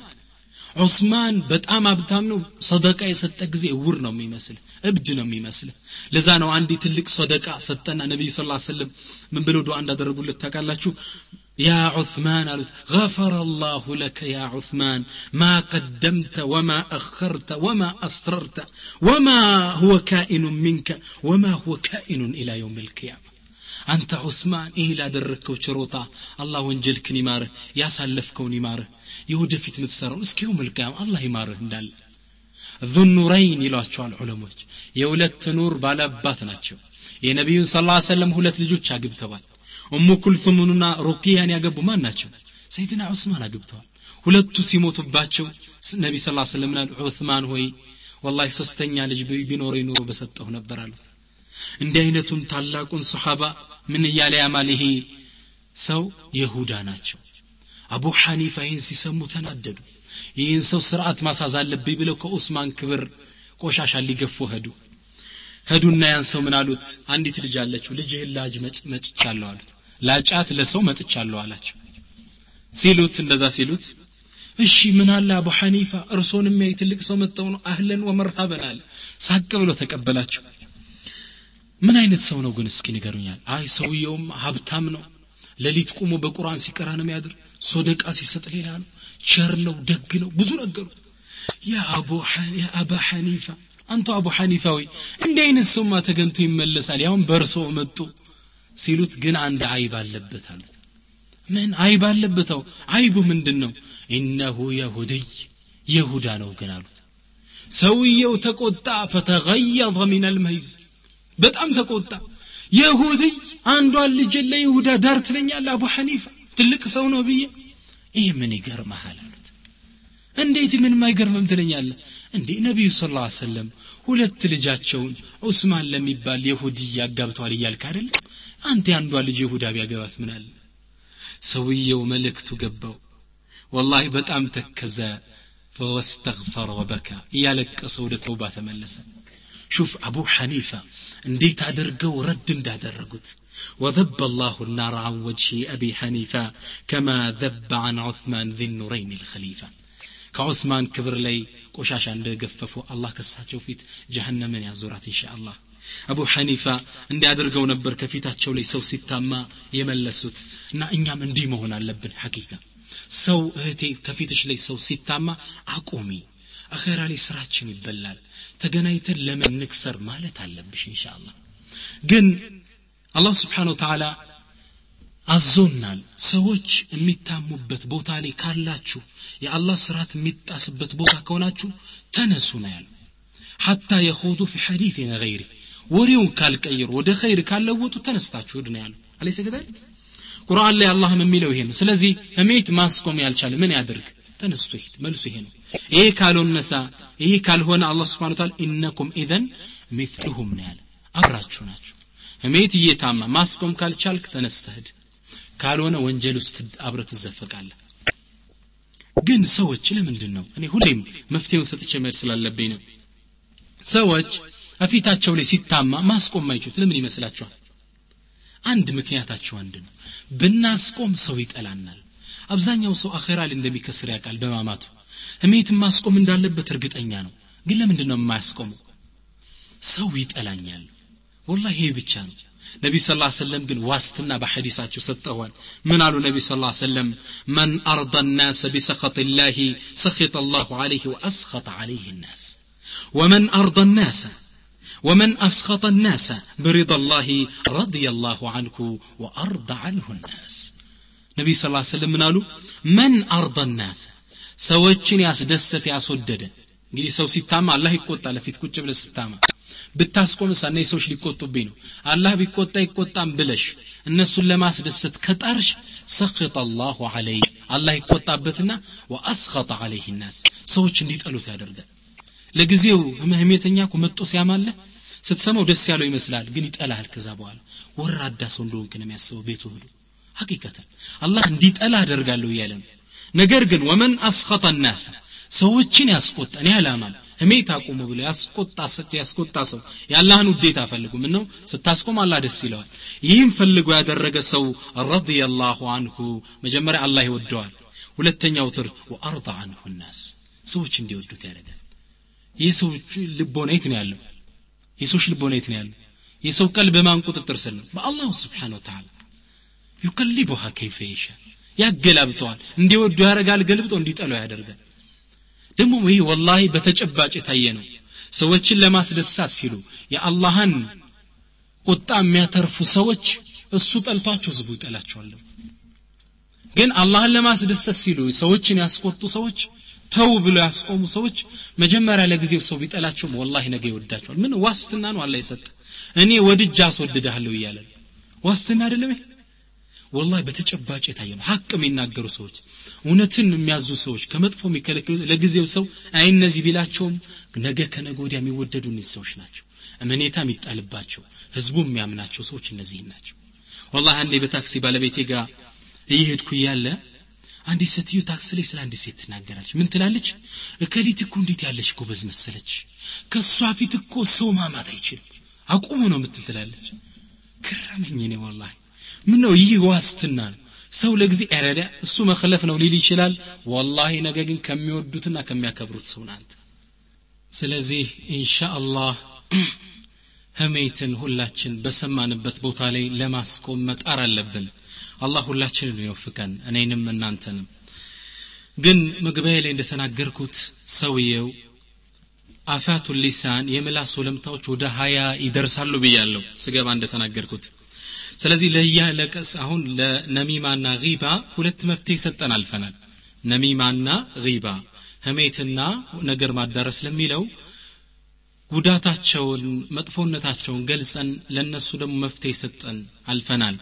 ዑስማን በጣም ሀብታም ነው። ሰደቃ የሰጠ ጊዜ እውር ነው የሚመስል እብድ ነው የሚመስል። ለዛ ነው አንድ ትልቅ ሰደቃ ሰጠና ነቢዩ ስ ሰለም ምን ብለው ዱዓ እንዳደረጉለት ታውቃላችሁ يا عثمان قالت غفر الله لك يا عثمان ما قدمت وما أخرت وما أسررت وما هو كائن منك وما هو كائن إلى يوم القيامة أنت عثمان إيه لا دركو شروطا الله وانجلك نماره يا سلفكو نماره የወደፊት የምትሰራውን እስኪ የውም ልቅያም አላህ ይማርህ እንዳለ ዙኑረይን ይሏቸዋል ዑለሞች የሁለት ኑር ባለአባት ናቸው የነቢዩን ስ ላ ሰለም ሁለት ልጆች አግብተዋል እሙ ኩልሱምንና ሩቅያን ያገቡ ማን ናቸው? ሰይድና ዑስማን አግብተዋል። ሁለቱ ሲሞቱባቸው ነቢ ስ ስለም ናል ዑስማን ሆይ ወላሂ ሶስተኛ ልጅ ቢኖረኝ ኑሮ በሰጠሁ ነበር አሉት። እንዲህ አይነቱን ታላቁን ሰሓባ ምን እያለ ያማል? ይሄ ሰው የሁዳ ናቸው። አቡ ሐኒፋ ይህን ሲሰሙ ተናደዱ። ይህን ሰው ስርዓት ማሳዝ አለብኝ ብለው ከኡስማን ክብር ቆሻሻ ሊገፉ ሄዱ። ሄዱና ያን ሰው ምን አሉት? አንዲት ልጅ አለችው። ልጅህን ላጅ መጭቻለሁ አሉት ላጫት ለሰው መጥቻለሁ አላቸው። ሲሉት እንደዛ ሲሉት እሺ ምን አለ አቡ ሐኒፋ? እርሶን የሚያይ ትልቅ ሰው መጥተው ነው አህለን ወመርሃበን አለ። ሳቅ ብሎ ተቀበላቸው። ምን አይነት ሰው ነው ግን? እስኪ ንገሩኛል አይ ሰውየውም ሀብታም ነው። ሌሊት ቁሞ በቁርአን ሲቀራ ነው የሚያድር። ሶደቃ ሲሰጥ ሌላ ነው። ቸር ነው ደግ ነው። ብዙ ነገሩት። የአባ ሐኒፋ አንተ አቡ ሐኒፋ ወይ እንዲህ አይነት ሰውማ ተገንቶ ይመለሳል? ያሁን በእርሶ መጡ ሲሉት ግን አንድ አይብ አለበት አሉት። ምን አይብ አለበተው አይቡ ምንድን ኢነሁ የሁድይ የሁዳ ነው ግን አሉት። ሰውየው ተቆጣ ፈተገየظ ምን በጣም ተቆጣ። የሁድይ አንዷን ልጅ ለይሁዳ ዳር ትለኛለ አቡ ሐኒፋ ትልቅ ሰው ነው ብዬ። ይህ ምን ይገርመሃል አሉት። እንዴት ምን ማይገርምም ትለኛለ እንዴ ነቢዩ ስ ላ ሰለም ሁለት ልጃቸውን ዑስማን ለሚባል የሁዲ ያጋብተዋል እያልክ አይደለም አንተ የአንዷ ልጅ የሁዳ ቢያገባት ምን አለ ሰውየው መልእክቱ ገባው ወላሂ በጣም ተከዘ ፈወስተግፈረ ወበካ እያለቀሰ ወደ ተውባ ተመለሰ ሹፍ አቡ ሐኒፋ እንዴት አድርገው ረድ እንዳደረጉት وذب الله النار عن وجه أبي حنيفة كما ذب عن عثمان ذي النورين الخليفة كعثمان كبر لي ቆሻሻ እንደገፈፉ አላህ ከሳቸው ፊት ጀሃነምን ያዞራት እንሻ አላህ አቡ ሐኒፋ እንዲያደርገው ነበር ከፊታቸው ላይ ሰው ሲታማ የመለሱት እና እኛም እንዲህ መሆን አለብን ሐቂቃ ሰው እህቴ ከፊትሽ ላይ ሰው ሲታማ አቆሚ አኼራ ላይ ስራችን ይበላል ተገናኝተን ለምን ንክሰር ማለት አለብሽ እንሻ አላህ ግን አላህ ስብሓን ወተዓላ አዞናል ሰዎች የሚታሙበት ቦታ ላይ ካላችሁ የአላህ ስርዓት የሚጣስበት ቦታ ከሆናችሁ ተነሱ ነው ያሉ ሐታ የኹዱ ፊ ሐዲትን ገይሪ ወሬውን ካልቀየሩ ወደ ኸይር ካለወጡ ተነስታችሁ ሂድ ነው ያሉ። አለይሰ ከዛሊክ ቁርአን ላይ አላህም የሚለው ይሄ ነው። ስለዚህ እሜት ማስቆም ያልቻለ ምን ያደርግ ተነስቶ ይሄድ። መልሱ ይሄ ነው። ይሄ ካልሆነሳ ይሄ ካልሆነ አላህ ስብሓን ታላ ኢነኩም ኢዘን ሚትልሁም ነው ያለ። አብራችሁ ናችሁ። እሜት እየታማ ማስቆም ካልቻልክ ተነስተህድ ካልሆነ ወንጀል ውስጥ አብረ ትዘፈቃለህ። ግን ሰዎች ለምንድን ነው? እኔ ሁሌም መፍትሄውን ሰጥቼ መሄድ ስላለብኝ ነው። ሰዎች እፊታቸው ላይ ሲታማ ማስቆም አይችሉት ለምን ይመስላችኋል አንድ ምክንያታቸው አንድ ነው ብናስቆም ሰው ይጠላናል አብዛኛው ሰው አኼራ ላይ እንደሚከስር ያውቃል በማማቱ እሜትን ማስቆም እንዳለበት እርግጠኛ ነው ግን ለምንድን ነው የማያስቆመው ሰው ይጠላኛል ወላ ይሄ ብቻ ነው ነቢ ስ ሰለም ግን ዋስትና በሐዲሳቸው ሰጠዋል ምን አሉ ነቢ ስ ሰለም መን አርض الناس بسخط الله سخط الله عليه وأسخط عليه الناس ومن أرضى الناس ومن أسخط الناس برضا الله رضي الله عنه وأرضى عنه الناس نبي صلى الله عليه وسلم من قالوا من أرضى الناس ሰዎችን ያስደሰት ያስወደደ እንግዲህ ሰው ሲታማ አላህ ይቆጣል ለፊት ቁጭ ብለ ስታማ ብታስቆም ሳ እነዚህ ሰዎች ሊቆጡብኝ ነው አላህ ቢቆጣ ይቆጣም ብለሽ እነሱን ለማስደሰት ከጣርሽ ሰክጠ አላሁ አለይ አላህ ይቆጣበትና ወአስኸጠ አለይህ ናስ ሰዎች እንዲጠሉት ያደርጋል ለጊዜው ህመህሜተኛ እኮ መጦ ሲያማለህ ስትሰማው ደስ ያለው ይመስላል ግን ይጠላል ከዛ በኋላ። ወራዳ ሰው እንደሆንክ ነው የሚያስበው ቤቱ ብሎ ሀቂቀተን አላህ እንዲጠላ አደርጋለሁ እያለ ነው። ነገር ግን ወመን አስኸጠ ናስ ሰዎችን ያስቆጣ እኔ አላማል ህሜት አቁሙ ብሎ ያስቆጣ ሰው የአላህን ውዴታ ፈልጉ ምን ነው ስታስቆም አላህ ደስ ይለዋል። ይህም ፈልጎ ያደረገ ሰው ረዲየላሁ አንሁ መጀመሪያ አላህ ይወደዋል ሁለተኛው ትር ወአርض አንሁ ናስ ሰዎች እንዲወዱት ያደርጋል። ይህ ሰው ልቦና የት ነው ያለው የሰዎች ልቦና የት ነው ያለው? የሰው ቀልብ በማን ቁጥጥር ስር ነው? በአላሁ ስብሓን ወተዓላ። ዩከሊቡሃ ከይፈ ይሻ ያገላብጠዋል። እንዲወዱ ያደርጋል ገልብጦ እንዲጠለው ያደርጋል። ደግሞ ይህ ወላሂ በተጨባጭ የታየ ነው። ሰዎችን ለማስደሳት ሲሉ የአላህን ቁጣ የሚያተርፉ ሰዎች እሱ ጠልቷቸው ህዝቡ ይጠላቸዋል። ግን አላህን ለማስደሰት ሲሉ ሰዎችን ያስቆጡ ሰዎች ተው ብሎ ያስቆሙ ሰዎች መጀመሪያ ለጊዜው ሰው ቢጠላቸውም ወላሂ ነገ ይወዳቸዋል። ምን ዋስትና ነው አላህ የሰጠ? እኔ ወድጃ አስወድድሃለሁ እያለ ዋስትና አይደለም ወላሂ በተጨባጭ የታየ ነው። ሀቅ የሚናገሩ ሰዎች እውነትን የሚያዙ ሰዎች ከመጥፎ የሚከለክሉ ለጊዜው ሰው አይ እነዚህ ቢላቸውም ነገ ከነገ ወዲያ የሚወደዱ እነዚህ ሰዎች ናቸው። እመኔታ የሚጣልባቸው ህዝቡ የሚያምናቸው ሰዎች እነዚህ ናቸው። ወላሂ አንዴ በታክሲ ባለቤቴ ጋር እየሄድኩ እያለ አንዲት ሴትዮ ታክሲ ላይ ስለ አንዲት ሴት ትናገራለች። ምን ትላለች? እከሊት እኮ እንዴት ያለች ጎበዝ መሰለች! ከእሷ ፊት እኮ ሰው ማማት አይችልም! አቁሞ ነው ምትል ትላለች። ገረመኝ እኔ ወላሂ! ምን ነው ይህ ዋስትና ነው? ሰው ለጊዜ ረዳ እሱ መክለፍ ነው ሊል ይችላል። ወላሂ ነገ ግን ከሚወዱትና ከሚያከብሩት ሰው ናንተ ስለዚህ ኢንሻአላህ ህሜትን ሁላችን በሰማንበት ቦታ ላይ ለማስቆም መጣር አለብን አላህ ሁላችንን ይወፍቀን እኔንም እናንተንም። ግን መግቢያ ላይ እንደተናገርኩት ሰውየው አፋቱ ሊሳን የምላስ ወለምታዎች ወደ ሀያ ይደርሳሉ ብያለሁ ስገባ እንደተናገርኩት። ስለዚህ ለያ ለቀስ አሁን ለነሚማና ጊባ ሁለት መፍትሄ ሰጠን አልፈናል። ነሚማና ጊባ ህሜትና ነገር ማዳረስ ለሚለው ጉዳታቸውን መጥፎነታቸውን ገልጸን ለነሱ ደግሞ መፍትሄ ሰጠን አልፈናል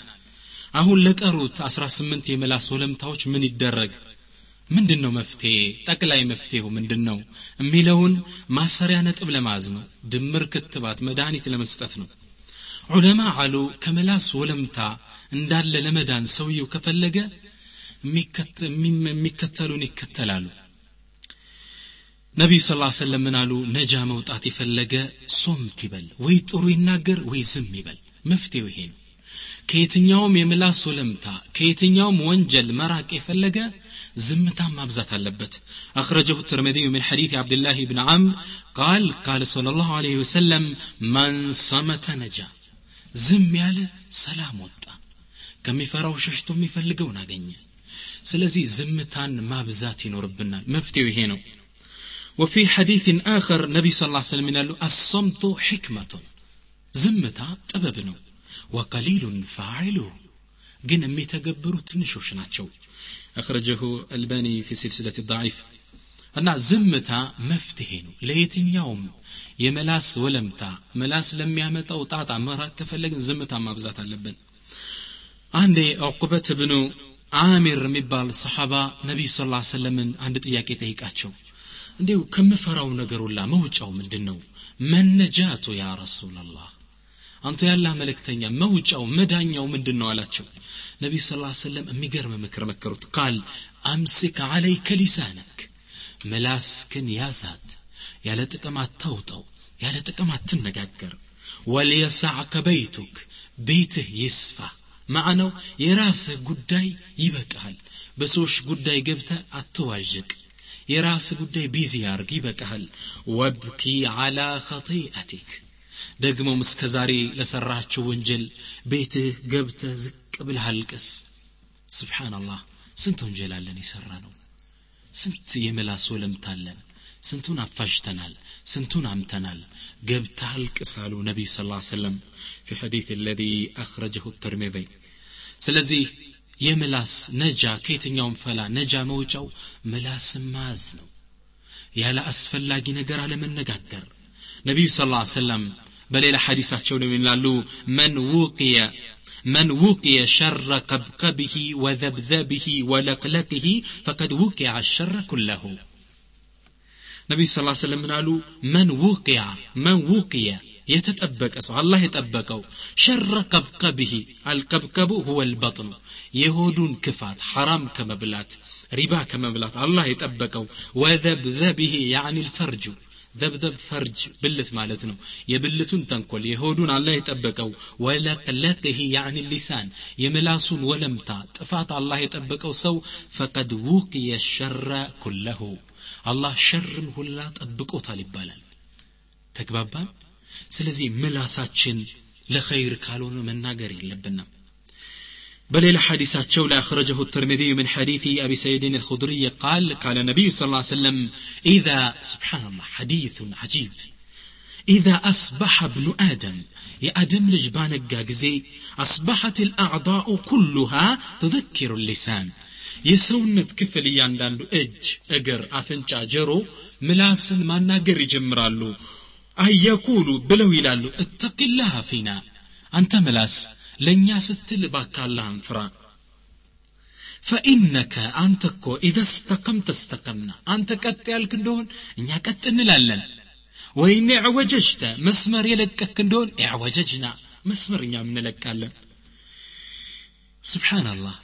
አሁን ለቀሩት 18 የምላስ ወለምታዎች ምን ይደረግ? ምንድን ነው መፍትሄ? ጠቅላይ መፍትሄው ምንድን ነው የሚለውን ማሰሪያ ነጥብ ለማዝ ነው። ድምር ክትባት መድኃኒት ለመስጠት ነው። ዑለማ አሉ ከምላስ ወለምታ እንዳለ ለመዳን ሰውየው ከፈለገ የሚከተሉን ይከተላሉ። ነቢዩ ስ ሰለም ምን አሉ? ነጃ መውጣት የፈለገ ሶምት ይበል ወይ ጥሩ ይናገር ወይ ዝም ይበል። መፍትሄው ይሄ ነው ከየትኛውም የምላስ ወለምታ ከየትኛውም ወንጀል መራቅ የፈለገ ዝምታን ማብዛት አለበት أخرجه الترمذي من حديث عبد الله بن عمرو قال قال صلى الله عليه وسلم من صمت نجا ዝም ያለ ሰላም ወጣ ከሚፈራው ሸሽቶ የሚፈልገውን አገኘ ስለዚህ ዝምታን ማብዛት ይኖርብናል መፍትሄው ይሄ ነው وفي حديث آخر نبي صلى الله عليه وسلم قال الصمت حكمة ዝምታ ጥበብ ነው وقليل فاعله ግን የሚተገብሩ ትንሾች ናቸው أخرجه الباني في سلسلة الضعيف እና ዝምታ መፍትሄ ነው ለየትኛውም የመላስ ወለምታ መላስ ለሚያመጣው ጣጣ መራቅ ከፈለግን ዝምታ ማብዛት አለብን አንዴ ዑቅበት ብኑ አሚር የሚባል ሰሓባ ነቢዩ ስ ሰለምን አንድ ጥያቄ ጠይቃቸው እንዲሁ ከምፈራው ነገር ሁላ መውጫው ምንድን ነው መነጃቱ ያ ረሱላላህ አንቱ ያላህ መልእክተኛ መውጫው መዳኛው ምንድን ነው አላቸው። ነቢዩ ስ ሰለም የሚገርም ምክር መከሩት። قال أمسك عليك لسانك ምላስክን ያዛት ያለ ጥቅም አታውጠው ያለ ጥቅም አትነጋገር። وليسعك بيتك ቤትህ ይስፋ። ማዕነው የራስህ ጉዳይ ይበቃሃል። በሰዎች ጉዳይ ገብተ አትዋዥቅ። የራስ ጉዳይ busy ያርግ ይበቃሃል። ወብኪ አላ ኸጢአቲክ ደግሞም እስከ ዛሬ ለሠራችው ወንጀል ቤትህ ገብተህ ዝቅ ብልህ አልቅስ ስብሓንላህ ስንት ወንጀል አለን የሠራ ነው ስንት የምላስ ወለምታለን ስንቱን አፋሽተናል ስንቱን አምተናል ገብተ አልቅስ አሉ ነቢዩ ስ ሰለም ፊ ሐዲት ለዚ አኽረጀሁ ትርሚዚ ስለዚህ የምላስ ነጃ ከየትኛውም ፈላ ነጃ መውጫው ምላስን መያዝ ነው ያለ አስፈላጊ ነገር አለመነጋገር ነቢዩ ስ ሰለም በሌላ ሐዲሳቸው ነው ይላሉ መን ውቅየ من وقي شر قبقبه وذبذبه ولقلقه فقد وقع الشر كله ነቢዩ ስ ሰለም ምን አሉ መን ውቅያ መን ውቅየ የተጠበቀ ሰው አላህ የጠበቀው ሸረ ቀብቀብህ አልቀብቀቡ ሁወ ልበጥኑ የሆዱን ክፋት ሐራም ከመብላት ሪባ ከመብላት አላህ የጠበቀው ወዘብዘብህ ያዕኒ ልፈርጁ ዘብዘብ ፈርጅ ብልት ማለት ነው የብልቱን ተንኮል የሆዱን አላህ የጠበቀው ወለቅለቅህ ያዕኒ ሊሳን የምላሱን ወለምታ ጥፋት አላህ የጠበቀው ሰው ፈቀድ ውቅየ ሸረ ኩለሁ አላህ ሸርን ሁላ ጠብቆታል ይባላል ተግባባን ስለዚህ ምላሳችን ለኸይር ካልሆነ መናገር የለብንም بل حديثاتشو لا أخرجه الترمذي من حديث أبي سعيد الخضري قال قال النبي صلى الله عليه وسلم إذا سبحان الله حديث عجيب إذا أصبح ابن آدم يا آدم لجبان الجاجزي أصبحت الأعضاء كلها تذكر اللسان የሰውነት ክፍል እያንዳንዱ እጅ እግር አፍንጫ ጀሮ ምላስን ማናገር ይጀምራሉ አየኩሉ ብለው ይላሉ እተቂላህ ፊና አንተ ምላስ ለእኛ ስትል ባካላህን ፍራ ፈኢነከ አንተ እኮ ኢዘ ስተቀምተ እስተቀምና አንተ ቀጥ ያልክ እንደሆን እኛ ቀጥ እንላለን። ወይም ዕወጀጅተ መስመር የለቀክ እንደሆን ዕወጀጅና መስመር እኛም እንለቃለን። ስብሓናላህ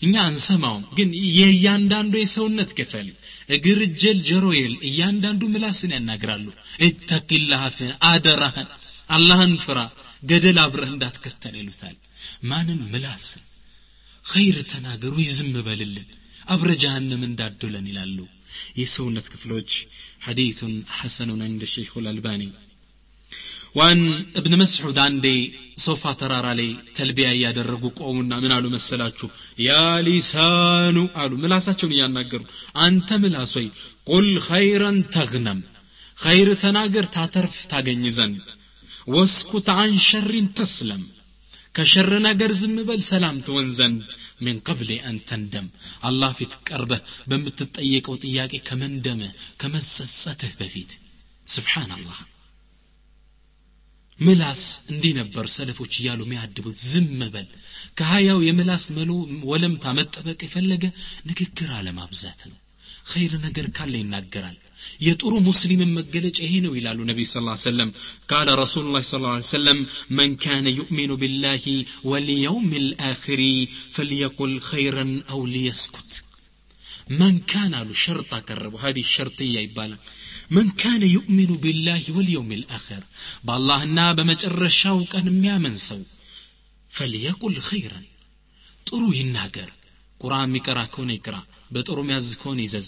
እኛ አንሰማውም ግን የእያንዳንዱ የሰውነት ክፍል እግር እጀል ጀሮዬል እያንዳንዱ ምላስን ያናግራሉ። اتق الله فينا አደራህን አላህን ፍራ ገደል አብረህ እንዳትከተል ይሉታል። ማንን? ምላስ። ኸይር ተናገሩ ይዝም በልልን አብረ ጀሃንም እንዳዶለን ይላሉ። የሰውነት ክፍሎች ሐዲቱን ሐሰኑን እንደ ሼኹ ልአልባኒ ዋን እብን መስዑድ አንዴ ሶፋ ተራራ ላይ ተልቢያ እያደረጉ ቆሙና ምን አሉ መሰላችሁ? ያ ሊሳኑ አሉ። ምላሳቸውን እያናገሩ አንተ ምላስ ቁል ኸይረን ተግነም ኸይር ተናገር ታተርፍ ታገኝ ዘንድ። ወስኩት አን ሸሪን ተስለም። ከሸር ነገር ዝም በል ሰላም ትወን ዘንድ ምን ቀብል አን ተንደም። አላህ ፊት ቀርበህ በምትጠየቀው ጥያቄ ከመንደምህ ከመጸጸትህ በፊት ስብሓንላህ ምላስ እንዲህ ነበር ሰለፎች እያሉ የሚያድቡት። ዝም በል። ከሀያው የምላስ መሎ ወለምታ መጠበቅ የፈለገ ንግግር አለማብዛት ነው። ኸይር ነገር ካለ ይናገራል የጥሩ ሙስሊምን መገለጫ ይሄ ነው ይላሉ ነቢዩ ስ ሰለም ቃለ ረሱሉ ላ ስ ሰለም መን ካነ ዩእሚኑ ቢላህ ወልየውም ልአኽሪ ፈልየቁል ኸይረን አው ሊየስኩት መን ካን አሉ ሸርጥ አቀረቡ ሀዲ ሸርጥያ ይባላል من كان يؤمن بالله واليوم الآخر بالله بمجرشا وكان ميامن سو فليقل خيرا ጥሩ ይናገር ቁርአን የሚቀራ ከሆነ ይቅራ በጥሩ የሚያዝ ከሆነ ይዘዝ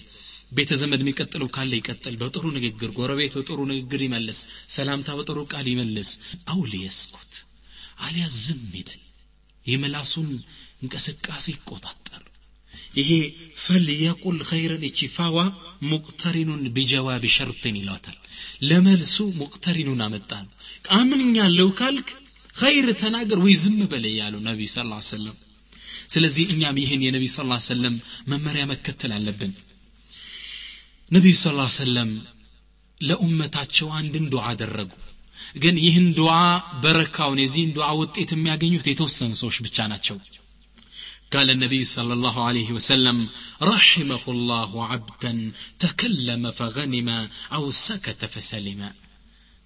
ቤተ ዘመድ የሚቀጥለው ካለ ይቀጥል። በጥሩ ንግግር ጎረቤት በጥሩ ንግግር ይመልስ። ሰላምታ በጥሩ ቃል ይመልስ። አው ሊየስኩት አሊያ ዝም ይበል። የምላሱን እንቅስቃሴ ይቆጣጠር። ይሄ فليقل خيرا እቺ ፋዋ مقترن بجواب الشرط ይሏታል። ለመልሱ ሙቅተሪኑን አመጣ ነው አምንኛለሁ ካልክ ኸይር ተናገር ወይ ዝም በለ ያሉ ነቢ ስ ሰለም ስለዚህ እኛም ይህን የነቢዩ ስ ሰለም መመሪያ መከተል አለብን ነቢዩ ስ ሰለም ለኡመታቸው አንድን ዱዓ አደረጉ ግን ይህን ዱዓ በረካውን የዚህን ዱዓ ውጤት የሚያገኙት የተወሰኑ ሰዎች ብቻ ናቸው قال النبي صلى الله عليه وسلم رحمه الله عبدا تكلم فغنم أو سكت فسلم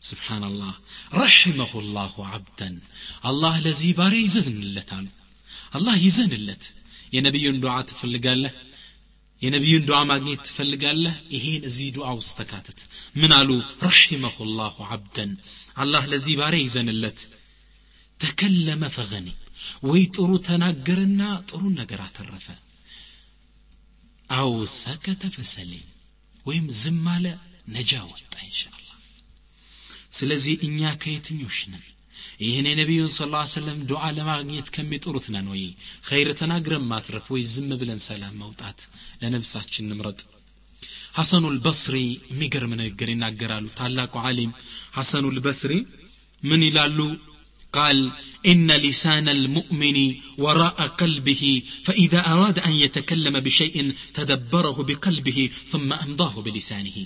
سبحان الله رحمه الله عبدا الله الذي باري يزن اللتان الله يزن اللت يا نبي دعاء تفلقاله የነቢዩን ዱዓ ማግኘት ትፈልጋለህ? ይሄን እዚህ ዱዓ ውስጥ ተካተት። ምን አሉ? ረሒመሁ ላሁ አብደን አላህ ለዚህ ባሪያ ይዘንለት። ተከለመ ፈገኒ ወይ ጥሩ ተናገረና ጥሩን ነገር አተረፈ። አው ሰከተ ፈሰሊም ወይም ዝም አለ ነጃ ወጣ እንሻአላ ስለዚህ እኛ ከየትኞች ነን ይህን የነቢዩን ስ ላ ሰለም ዱዓ ለማግኘት ከሚጥሩት ነን ወይ ኸይር ተናግረን ማትረፍ ወይ ዝም ብለን ሰላም መውጣት ለነብሳችን ንምረጥ ሐሰኑ ልበስሪ የሚገርም ንግግር ይናገራሉ ታላቁ ዓሊም ሐሰኑ ልበስሪ ምን ይላሉ قال إن لسان المؤمن وراء قلبه فإذا أراد أن يتكلم بشيء تدبره بقلبه ثم أمضاه بلسانه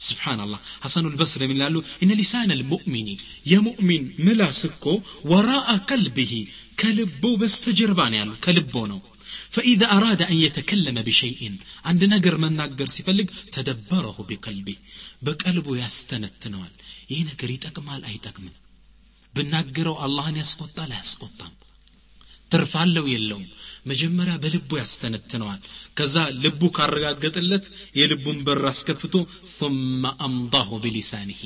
سبحان الله حسن البصري من قالوا إن لسان المؤمن يا مؤمن ملاسكو وراء قلبه كلبو بستجربان يعني كلبونو فإذا أراد أن يتكلم بشيء عند نقر من نقر سيفلق تدبره بقلبه بقلبه يستنتنوال ይህ ነገር ይጠቅማል አይጠቅምም ብናገረው አላህን ያስቆጣል አያስቆጣም ትርፍ አለው የለውም መጀመሪያ በልቡ ያስተነትነዋል ከዛ ልቡ ካረጋገጠለት የልቡን በር አስከፍቶ ثم أمضاه بلسانه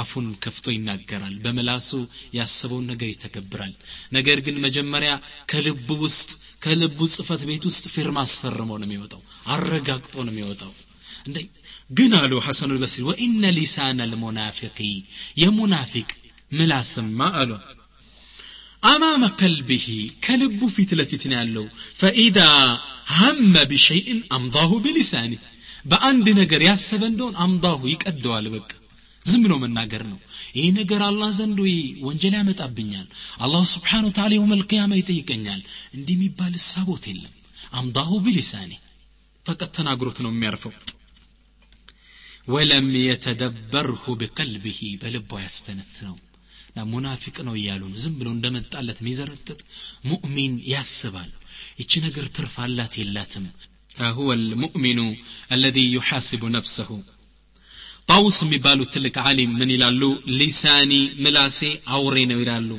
አፉን ከፍቶ ይናገራል በምላሱ ያሰበውን ነገር ይተገብራል ነገር ግን መጀመሪያ ከልቡ ውስጥ ከልቡ ጽፈት ቤት ውስጥ ፊርማ አስፈርሞ ነው የሚወጣው አረጋግጦ ነው የሚወጣው እንደ ግን አሉ ሐሰኑ ልበስሪ ወኢነ ሊሳን ልሙናፊቂ የሙናፊቅ ምላስማ አሉ አማመ ከልብህ ከልቡ ፊት ለፊት ነው ያለው ፈኢዛ ሀመ ቢሸይእን አምዳሁ ቢሊሳኒ በአንድ ነገር ያሰበ እንደሆን አምዳሁ ይቀደዋል በቃ ዝም ብሎ መናገር ነው ይህ ነገር አላህ ዘንድ ወይ ወንጀል ያመጣብኛል አላሁ ስብሓን ወተላ የውም ልቅያማ ይጠይቀኛል እንዲህ የሚባል እሳቦት የለም አምዳሁ ቢሊሳኒ ፈቀት ተናግሮት ነው የሚያርፈው ወለም የተደበርሁ ቢቀልቢሂ በልቦ ያስተነት ነው ሙናፊቅ ነው እያሉ ነው ዝም ብሎ እንደመጣለት የሚዘረጥጥ ሙእሚን ያስባል ይቺ ነገር ትርፍ አላት የላትም هو المؤمن الذي يحاسب نفسه ጣውስ የሚባሉ ትልቅ ዓሊም ምን ይላሉ ሊሳኒ ምላሴ አውሬ ነው ይላሉ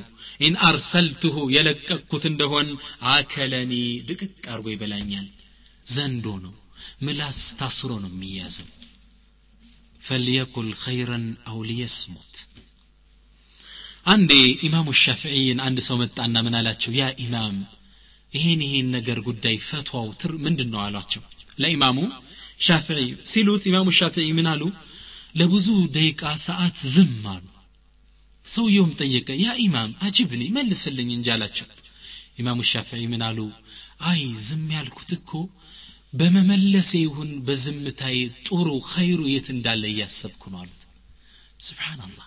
ኢን አርሰልትሁ የለቀቅኩት እንደሆን አከለኒ ድቅቅ አርጎ ይበላኛል ዘንዶ ነው ምላስ ታስሮ ነው የሚያዘው ፈልየቁል ኸይረን አው ሊየስሙት አንዴ ኢማሙ ሻፍዒይን አንድ ሰው መጣና ምን አላቸው? يا إمام ይሄን ይሄን ነገር ጉዳይ ፈትዋው ትር ምንድን ነው አሏቸው። ለኢማሙ ሻፍዒ ሲሉት ኢማሙ ሻፍዒ ምን አሉ? ለብዙ ደቂቃ ሰዓት ዝም አሉ። ሰውየውም ጠየቀ ያ ኢማም አጅብኒ መልስልኝ እንጂ አላቸው። ኢማሙ ሻፍዒ ምን አሉ? አይ ዝም ያልኩት እኮ በመመለሴ ይሁን በዝምታዬ ጥሩ ኸይሩ የት እንዳለ እያሰብኩ ነው አሉት። ስብሓናላህ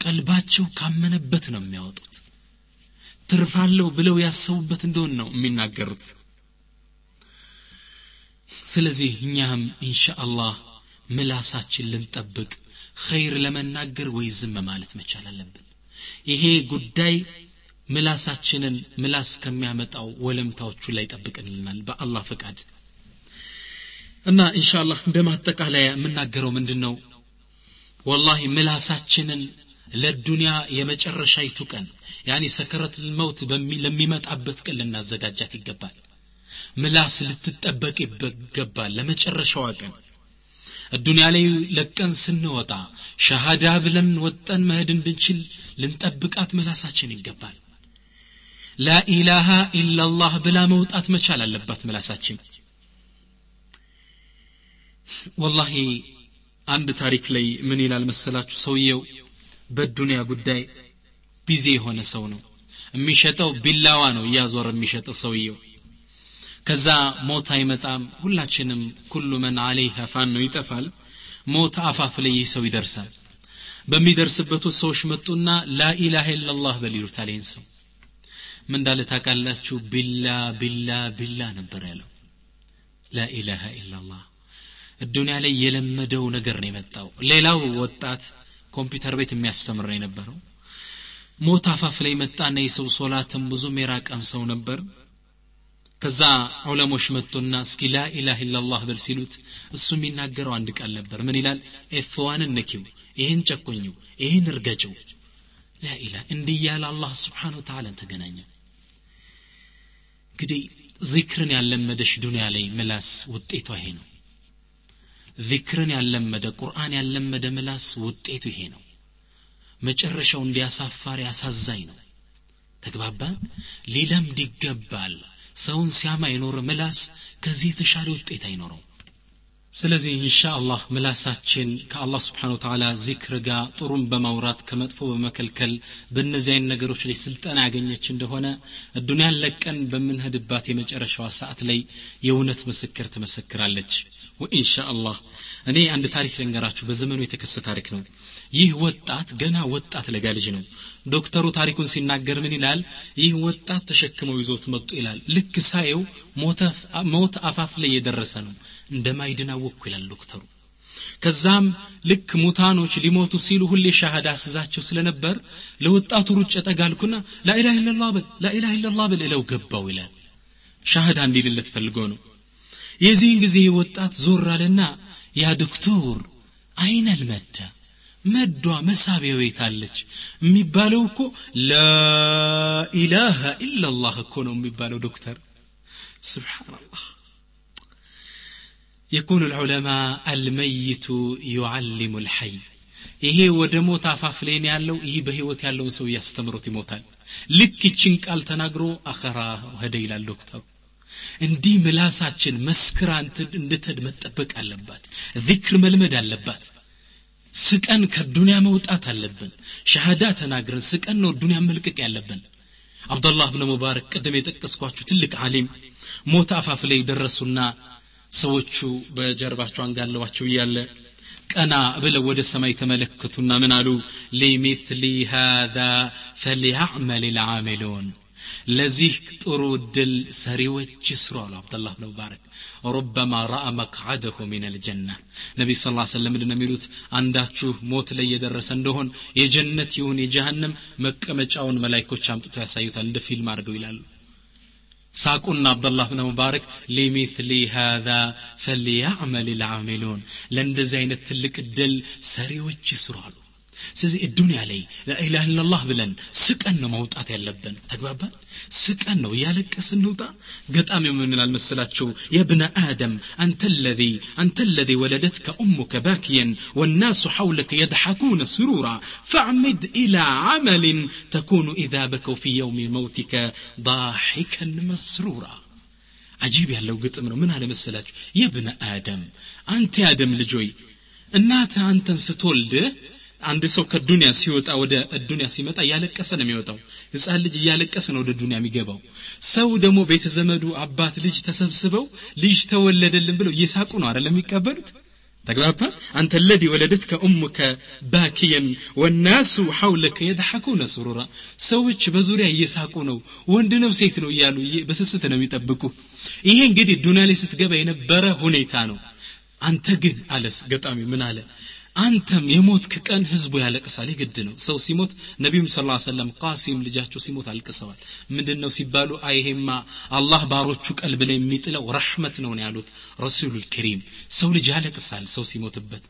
ቀልባቸው ካመነበት ነው የሚያወጡት። ትርፋለሁ ብለው ያሰቡበት እንደሆን ነው የሚናገሩት። ስለዚህ እኛም ኢንሻ አላህ ምላሳችን ልንጠብቅ ኸይር ለመናገር ወይ ዝም ማለት መቻል አለብን። ይሄ ጉዳይ ምላሳችንን ምላስ ከሚያመጣው ወለምታዎቹ ላይ ጠብቅልናል በአላህ ፈቃድ። እና ኢንሻአላህ እንደ ማጠቃለያ የምናገረው ምንድን ነው ወላሂ ምላሳችንን ለዱንያ የመጨረሻይቱ ቀን። ያኒ ሰከረት መውት ለሚመጣበት ቀን ልናዘጋጃት ይገባል። ምላስ ልትጠበቅ ይገባል ለመጨረሻዋ ቀን። ዱንያ ላይ ለቀን ስንወጣ ሸሃዳ ብለን ወጠን መሄድ እንድንችል ልንጠብቃት ምላሳችን ይገባል። ላኢላሃ ኢላላህ ብላ መውጣት መቻል አለባት ምላሳችን። ወላሂ አንድ ታሪክ ላይ ምን ይላል መሰላችሁ? ሰውየው በዱንያ ጉዳይ busy የሆነ ሰው ነው። የሚሸጠው ቢላዋ ነው እያዞረ የሚሸጠው ሰውየው። ከዛ ሞት አይመጣም። ሁላችንም كل من عليها فان ነው ይጠፋል። ሞት አፋፍ ላይ ይህ ሰው ይደርሳል። በሚደርስበት ሰዎች መጡና لا إله إلا الله በል ይሉታል ይህን ሰው። ምን እንዳለ ታውቃላችሁ? ቢላ ቢላ ቢላ ነበር ያለው። لا إله إلا الله ዱንያ ላይ የለመደው ነገር ነው የመጣው። ሌላው ወጣት ኮምፒውተር ቤት የሚያስተምር ነው የነበረው። ሞት አፋፍ ላይ መጣና የሰው ሶላትም ብዙም የራቀም ሰው ነበር። ከዛ ዑለሞች መጡና እስኪ ላኢላህ ኢላላህ በል ሲሉት እሱ የሚናገረው አንድ ቃል ነበር። ምን ይላል? ኤፍዋንን ንኪው ይህን ጨቁኙ ይህን እርገጭው። ላኢላ እንዲህ ያለ አላህ ስብሓን ወተዓላን ተገናኘ። እንግዲህ ዚክርን ያለመደሽ ዱንያ ላይ ምላስ ውጤቷ ይሄ ነው ዚክርን ያለመደ ቁርአን ያለመደ ምላስ ውጤቱ ይሄ ነው። መጨረሻው እንዲያሳፋሪ አሳዛኝ ነው። ተግባባን ሊለምድ ይገባል። ሰውን ሲያማ የኖረ ምላስ ከዚህ የተሻለ ውጤት አይኖረው ስለዚህ ኢንሻአላህ ምላሳችን ከአላህ ስብሓን ወተዓላ ዚክር ጋር ጥሩም በማውራት ከመጥፎ በመከልከል አይነት ነገሮች ላይ ስልጠና ያገኘች እንደሆነ ዱንያን ለቀን በምንሄድባት የመጨረሻዋ ሰዓት ላይ የእውነት ምስክር ትመሰክራለች ወኢንሻአላህ እኔ አንድ ታሪክ ልንገራችሁ በዘመኑ የተከሰተ ታሪክ ነው ይህ ወጣት ገና ወጣት ለጋ ልጅ ነው ዶክተሩ ታሪኩን ሲናገር ምን ይላል ይህ ወጣት ተሸክመው ይዞት መጡ ይላል ልክ ሳየው ሞት አፋፍ ላይ የደረሰ ነው እንደማይድን አወቅኩ ይላል ዶክተሩ ከዛም ልክ ሙታኖች ሊሞቱ ሲሉ ሁሌ ሻሃዳ አስዛቸው ስለነበር ለወጣቱ ሩጭ ጠጋልኩና ላኢላህ ኢላላህ በል ላኢላህ ኢላላህ በል እለው ገባው ይላል ሻሃዳ እንዲልለት ፈልጎ ነው የዚህን ጊዜ ወጣት ዞር አለና ያ ዶክቶር አይነል መዳ መዷ መሳቢያው የታለች የሚባለው እኮ ላኢላሃ ኢላላህ እኮ ነው የሚባለው ዶክተር ስብሓናላህ የኩኑ ልዑለማ አልመይቱ ዩዓሊሙ ልሐይ ይሄ ወደ ሞት አፋፍ ላይ ነው ያለው ይህ በህይወት ያለውን ሰው እያስተምሮት ይሞታል ልክ ይችን ቃል ተናግሮ አኸራ ሄደ ይላል ዶክተሩ እንዲህ ምላሳችን መስክራ እንድትድን መጠበቅ አለባት። ዚክር መልመድ አለባት። ስቀን ከዱንያ መውጣት አለብን። ሸሃዳ ተናግረን ስቀን ነው ዱንያ መልቀቅ ያለብን። አብዱላህ ብን ሙባረክ ቅድም የጠቀስኳችሁ ትልቅ አሊም ሞት አፋፍ ላይ ደረሱና ሰዎቹ በጀርባቸው አንጋለዋቸው እያለ ቀና ብለው ወደ ሰማይ ተመለከቱና ምን አሉ? ሊሚትሊ ሃዛ ፈሊያዕመል ልዓሚሉን ለዚህ ጥሩ ድል ሰሪዎች ስሩ አሉ አብደላህ ብን ሙባረክ ሩበማ ረአ መቅዓደሁ ሚን አልጀና ነቢይ ስ ላ ስለም ምንድን የሚሉት አንዳችሁ ሞት ላይ የደረሰ እንደሆን የጀነት ይሁን የጀሃንም መቀመጫውን መላይኮች አምጥቶ ያሳዩታል እንደ ፊልም አድርገው ይላሉ ሳቁና አብደላህ ብን ሙባረክ ሊሚትሊ ሃዛ ፈልያዕመል ልዓሚሉን ለእንደዚህ አይነት ትልቅ ድል ሰሪዎች ይስሩ አሉ ስለዚህ እዱንያ ላይ ላኢላህ ኢላላህ ብለን ስቀን ነው መውጣት ያለብን ተግባባን ስቀን ነው እያለቀስን እንውጣ ገጣሚ ምን ይላል መሰላችሁ የብነ አደም አንተ ለዚ አንተ ለዚ ወለደትከ ኡሙከ ባኪየን والناس حولك يضحكون سرورا فاعمد إلى عمل تكون إذا بكوا في يوم موتك ضاحكا مسرورا عجيب ያለው ግጥም ነው ምን አለ መሰላችሁ የብነ አደም አንተ ያደም ልጆይ እናተ አንተን ስትወልድህ አንድ ሰው ከዱንያ ሲወጣ ወደ ዱንያ ሲመጣ እያለቀሰ ነው የሚወጣው። ህፃን ልጅ እያለቀሰ ነው ወደ ዱንያ የሚገባው። ሰው ደግሞ ቤተ ዘመዱ አባት ልጅ ተሰብስበው ልጅ ተወለደልን ብለው እየሳቁ ነው አይደለም የሚቀበሉት? አንተ ለዲ ወለደትከ ኡሙከ ባኪየን ወናሱ ሐውለከ የድሐኩነ ሱሩራ ሰዎች በዙሪያ እየሳቁ ነው። ወንድ ነው ሴት ነው እያሉ በስስት ነው የሚጠብቁ። ይሄ እንግዲህ ዱንያ ላይ ስትገባ የነበረ ሁኔታ ነው። አንተ ግን አለስ ገጣሚ ምን አለ አንተም የሞትክ ቀን ህዝቡ ያለቅሳል። የግድ ነው። ሰው ሲሞት ነቢዩም ስ ሰለም ቃሲም ልጃቸው ሲሞት አልቅሰዋል። ምንድን ነው ሲባሉ አይሄማ አላህ ባሮቹ ቀልብ ላይ የሚጥለው ረሕመት ነው ያሉት ረሱሉ ልከሪም ሰው ልጅ ያለቅሳል ሰው ሲሞትበት።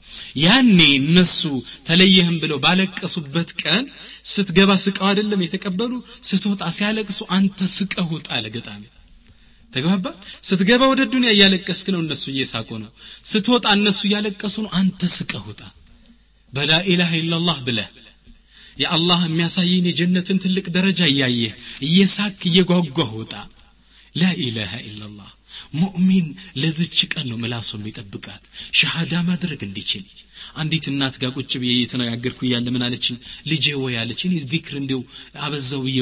ያኔ እነሱ ተለየህም ብለው ባለቀሱበት ቀን ስትገባ ስቀው አይደለም የተቀበሉ ስትወጣ ሲያለቅሱ አንተ ስቀህ ውጣ አለ ገጣሚ ተግባባ? ስትገባ ወደ ዱንያ እያለቀስክ ነው እነሱ እየሳቁ ነው። ስትወጣ እነሱ እያለቀሱ ነው። አንተ ስቀህ ውጣ። በላኢላህ ኢላላህ ብለህ የአላህ የሚያሳየን የጀነትን ትልቅ ደረጃ እያየህ እየሳክ እየጓጓህ ውጣ። ላኢላሃ ኢላላህ ሙእሚን ለዝች ቀን ነው ምላሱ የሚጠብቃት። ሸሃዳ ማድረግ እንዲችል። አንዲት እናት ጋር ቁጭ ብዬ እየተነጋገርኩ እያለ ምን አለችኝ? ልጄ ወይ አለች እኔ ዚክር እንዲው አበዛው ብዬ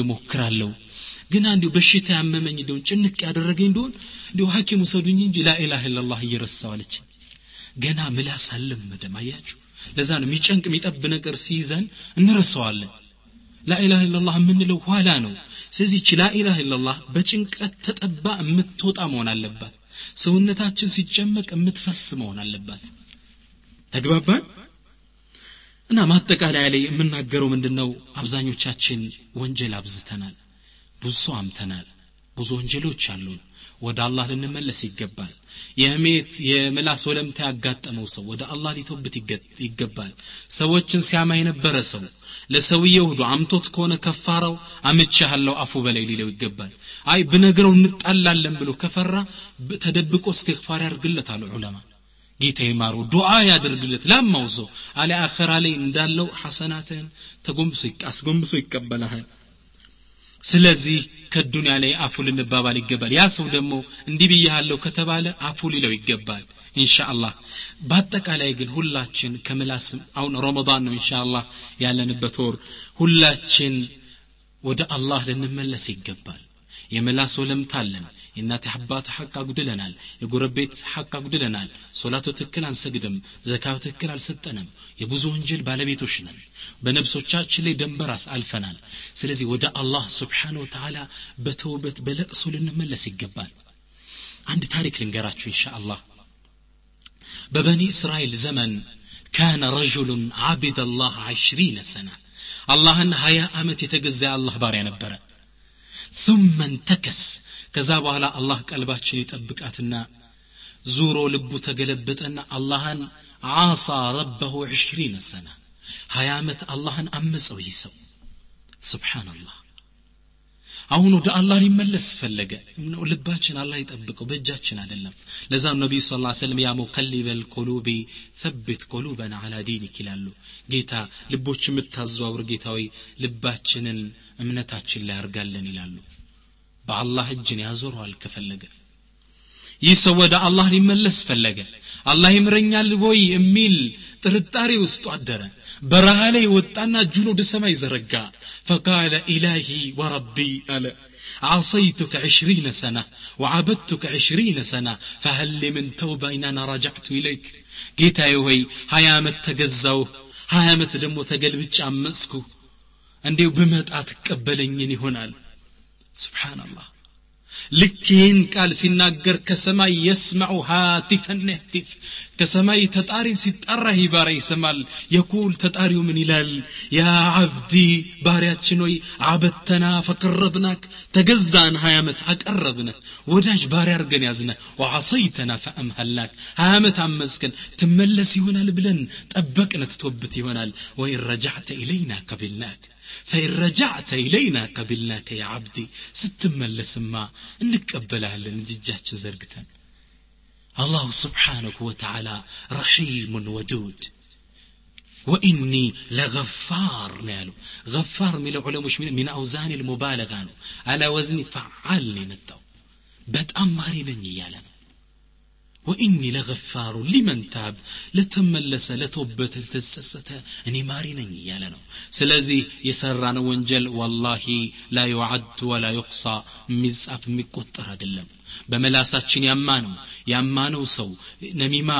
ግን እንዲሁ በሽታ ያመመኝ እንደሆን ጭንቅ ያደረገኝ እንደሆን እንዲሁ ሐኪም ውሰዱኝ እንጂ ላኢላህ ኢላላህ እየረሳው አለች። ገና ምላስ አልለመደም። አያችሁ? ለዛ ነው የሚጨንቅ የሚጠብ ነገር ሲይዘን እንረሳዋለን። ላኢላህ ኢላላህ የምንለው ኋላ ነው። ስለዚህ ቺ ላኢላህ ኢላላህ በጭንቀት ተጠባ የምትወጣ መሆን አለባት። ሰውነታችን ሲጨመቅ የምትፈስ መሆን አለባት። ተግባባን? እና ማጠቃለያ ላይ የምናገረው ምንድን ነው አብዛኞቻችን ወንጀል አብዝተናል ብዙ ሰው አምተናል ብዙ ወንጀሎች አሉን። ወደ አላህ ልንመለስ ይገባል። የህሜት የምላስ ወለምታ ያጋጠመው ሰው ወደ አላህ ሊቶብት ይገባል። ሰዎችን ሲያማ የነበረ ሰው ለሰውየው ሁሉ አምቶት ከሆነ ከፋራው አምቻለሁ አፉ በላይ ሊለው ይገባል። አይ ብነግረው እንጣላለን ብሎ ከፈራ ተደብቆ እስትግፋር ያርግለት አሉ ዑለማ። ጌታ ይማሩ ዱዓ ያደርግለት። ላማው ሰው አለ አኸራ ላይ እንዳለው ሐሰናትህን ተጎንብሶ አስጎንብሶ ይቀበልሃል ስለዚህ ከዱንያ ላይ አፉ ልንባባል ይገባል። ያ ሰው ደግሞ እንዲህ ብያሃለሁ ከተባለ አፉ ሊለው ይገባል ኢንሻአላህ። በአጠቃላይ ግን ሁላችን ከምላስም አሁን ረመዳን ነው ኢንሻአላህ ያለንበት ወር። ሁላችን ወደ አላህ ልንመለስ ይገባል። የምላስ ወለምታ አለን የእናት አባት ሐቅ አጉድለናል የጎረቤት ሐቅ አጉድለናል ሶላቱ ትክክል አንሰግድም ዘካ ትክክል አልሰጠንም የብዙ ወንጀል ባለቤቶች ነን በነብሶቻችን ላይ ደንበራስ አልፈናል ስለዚህ ወደ አላህ ስብሓን ወተዓላ በተውበት በለቅሶ ልንመለስ ይገባል አንድ ታሪክ ልንገራችሁ ኢንሻ አላህ በበኒ እስራኤል ዘመን ካነ ረጁሉን ዓቢድ አላህ ዓሽሪነ ሰና አላህን ሀያ ዓመት የተገዛ የአላህ ባሪያ ነበረ ثم انتكس ከዛ በኋላ አላህ ቀልባችን ይጠብቃትና ዙሮ ልቡ ተገለበጠና አላህን ዓሳ ረበሁ ዕሽሪነ ሰና ሀያ ዓመት አላህን አመፀው ይህ ሰው ስብሓንላህ አሁን ወደ አላህ ሊመለስ ፈለገ። ልባችን አላህ ይጠብቀው በእጃችን አይደለም። ለዛም ነቢዩ ስ ላ ሰለም يا مقلب القلوب ثبت قلوبنا على دينك ይላሉ። ጌታ ልቦች የምታዘዋውር ጌታዊ ልባችንን እምነታችን ላይ አርጋለን ይላሉ። በአላህ እጅን ያዞረዋል ከፈለገ ይህ ሰው ወደ አላህ ሊመለስ ፈለገ። አላህ ይምረኛል ወይ የሚል ጥርጣሬ ውስጡ አደረ። በረሃ ላይ ወጣና እጁን ወደ ሰማይ ዘረጋ ፈቃለ ኢላሂ ወረቢ አለ عصيتك عشرين سنة وعبدتك عشرين سنة فهل لي من توبة إن أنا رجعت إليك ጌታ ሆይ ሀያ ዓመት ተገዛው ሀያ ዓመት ደግሞ ተገልብጭ አመፅኩ እንዲሁ ብመጣ ትቀበለኝን ይሆናል ስብሓንላህ ልክ ይህን ቃል ሲናገር ከሰማይ የስማዑ ሃቲፈን ያህቲፍ ከሰማይ ተጣሪ ሲጠራ ይህ ባሪያ ይሰማል የቁል ተጣሪው ምን ይላል ያ አብዲ ባሪያችን ሆይ አበተና ፈቀረብናክ ተገዛን ሀያ ዓመት አቀረብነ ወዳጅ ባሪያ አርገን ያዝነ ወዓሰይተና ፈአምሃልናክ ሀያ ዓመት አመዝከን ትመለስ ይሆናል ብለን ጠበቅነ ትቶብት ይሆናል ወይን ረጃዕተ ኢለይና ቀቢልናክ فإن رجعت إلينا قبلناك يا عبدي ستملسما نقبلها لنججاج زرقتن الله سبحانه وتعالى رحيم ودود. وإني لغفار نالو. غفار من العلماء من, من أوزان المبالغة على وزن فعال نتو. بتأمري من وإني لغفار لمن تاب لتملس لتوبة لتسسة أني مارين يا لنا سلازي يسران ونجل والله لا يعد ولا يحصى. مزعف مكتر دلم በመላሳችን ያማነው ያማነው ሰው ነሚማ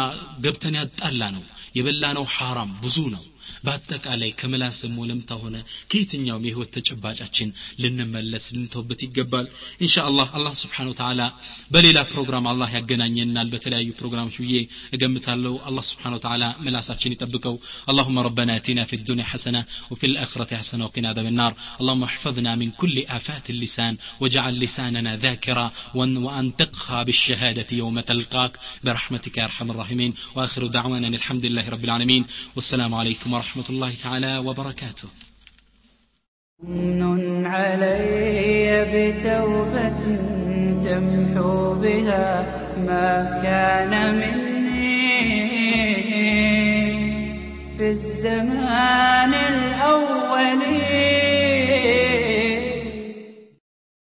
ገብተን ያጣላ ነው የበላነው يبلانو حرام. بزونو በአጠቃላይ ከምላስም ወለምታ ሆነ ከየትኛውም የህይወት ተጨባጫችን ልንመለስ ልንተውበት ይገባል እንሻ አላህ አላህ ስብሓን ወተላ በሌላ ፕሮግራም አላህ ያገናኘናል በተለያዩ ፕሮግራሞች ብዬ እገምታለሁ አላህ ስብሓን ወተላ ምላሳችን ይጠብቀው اللهم ربنا اتنا في الدنيا حسنه وفي الاخره حسنه وقنا عذاب النار اللهم احفظنا من كل افات اللسان واجعل لساننا ذاكرا وانطقها بالشهاده يوم تلقاك برحمتك يا ارحم الراحمين واخر دعوانا الحمد لله رب العالمين والسلام عليكم ورحمه الله تعالى وبركاته. من علي بتوبة تمحو بها ما كان مني في الزمان.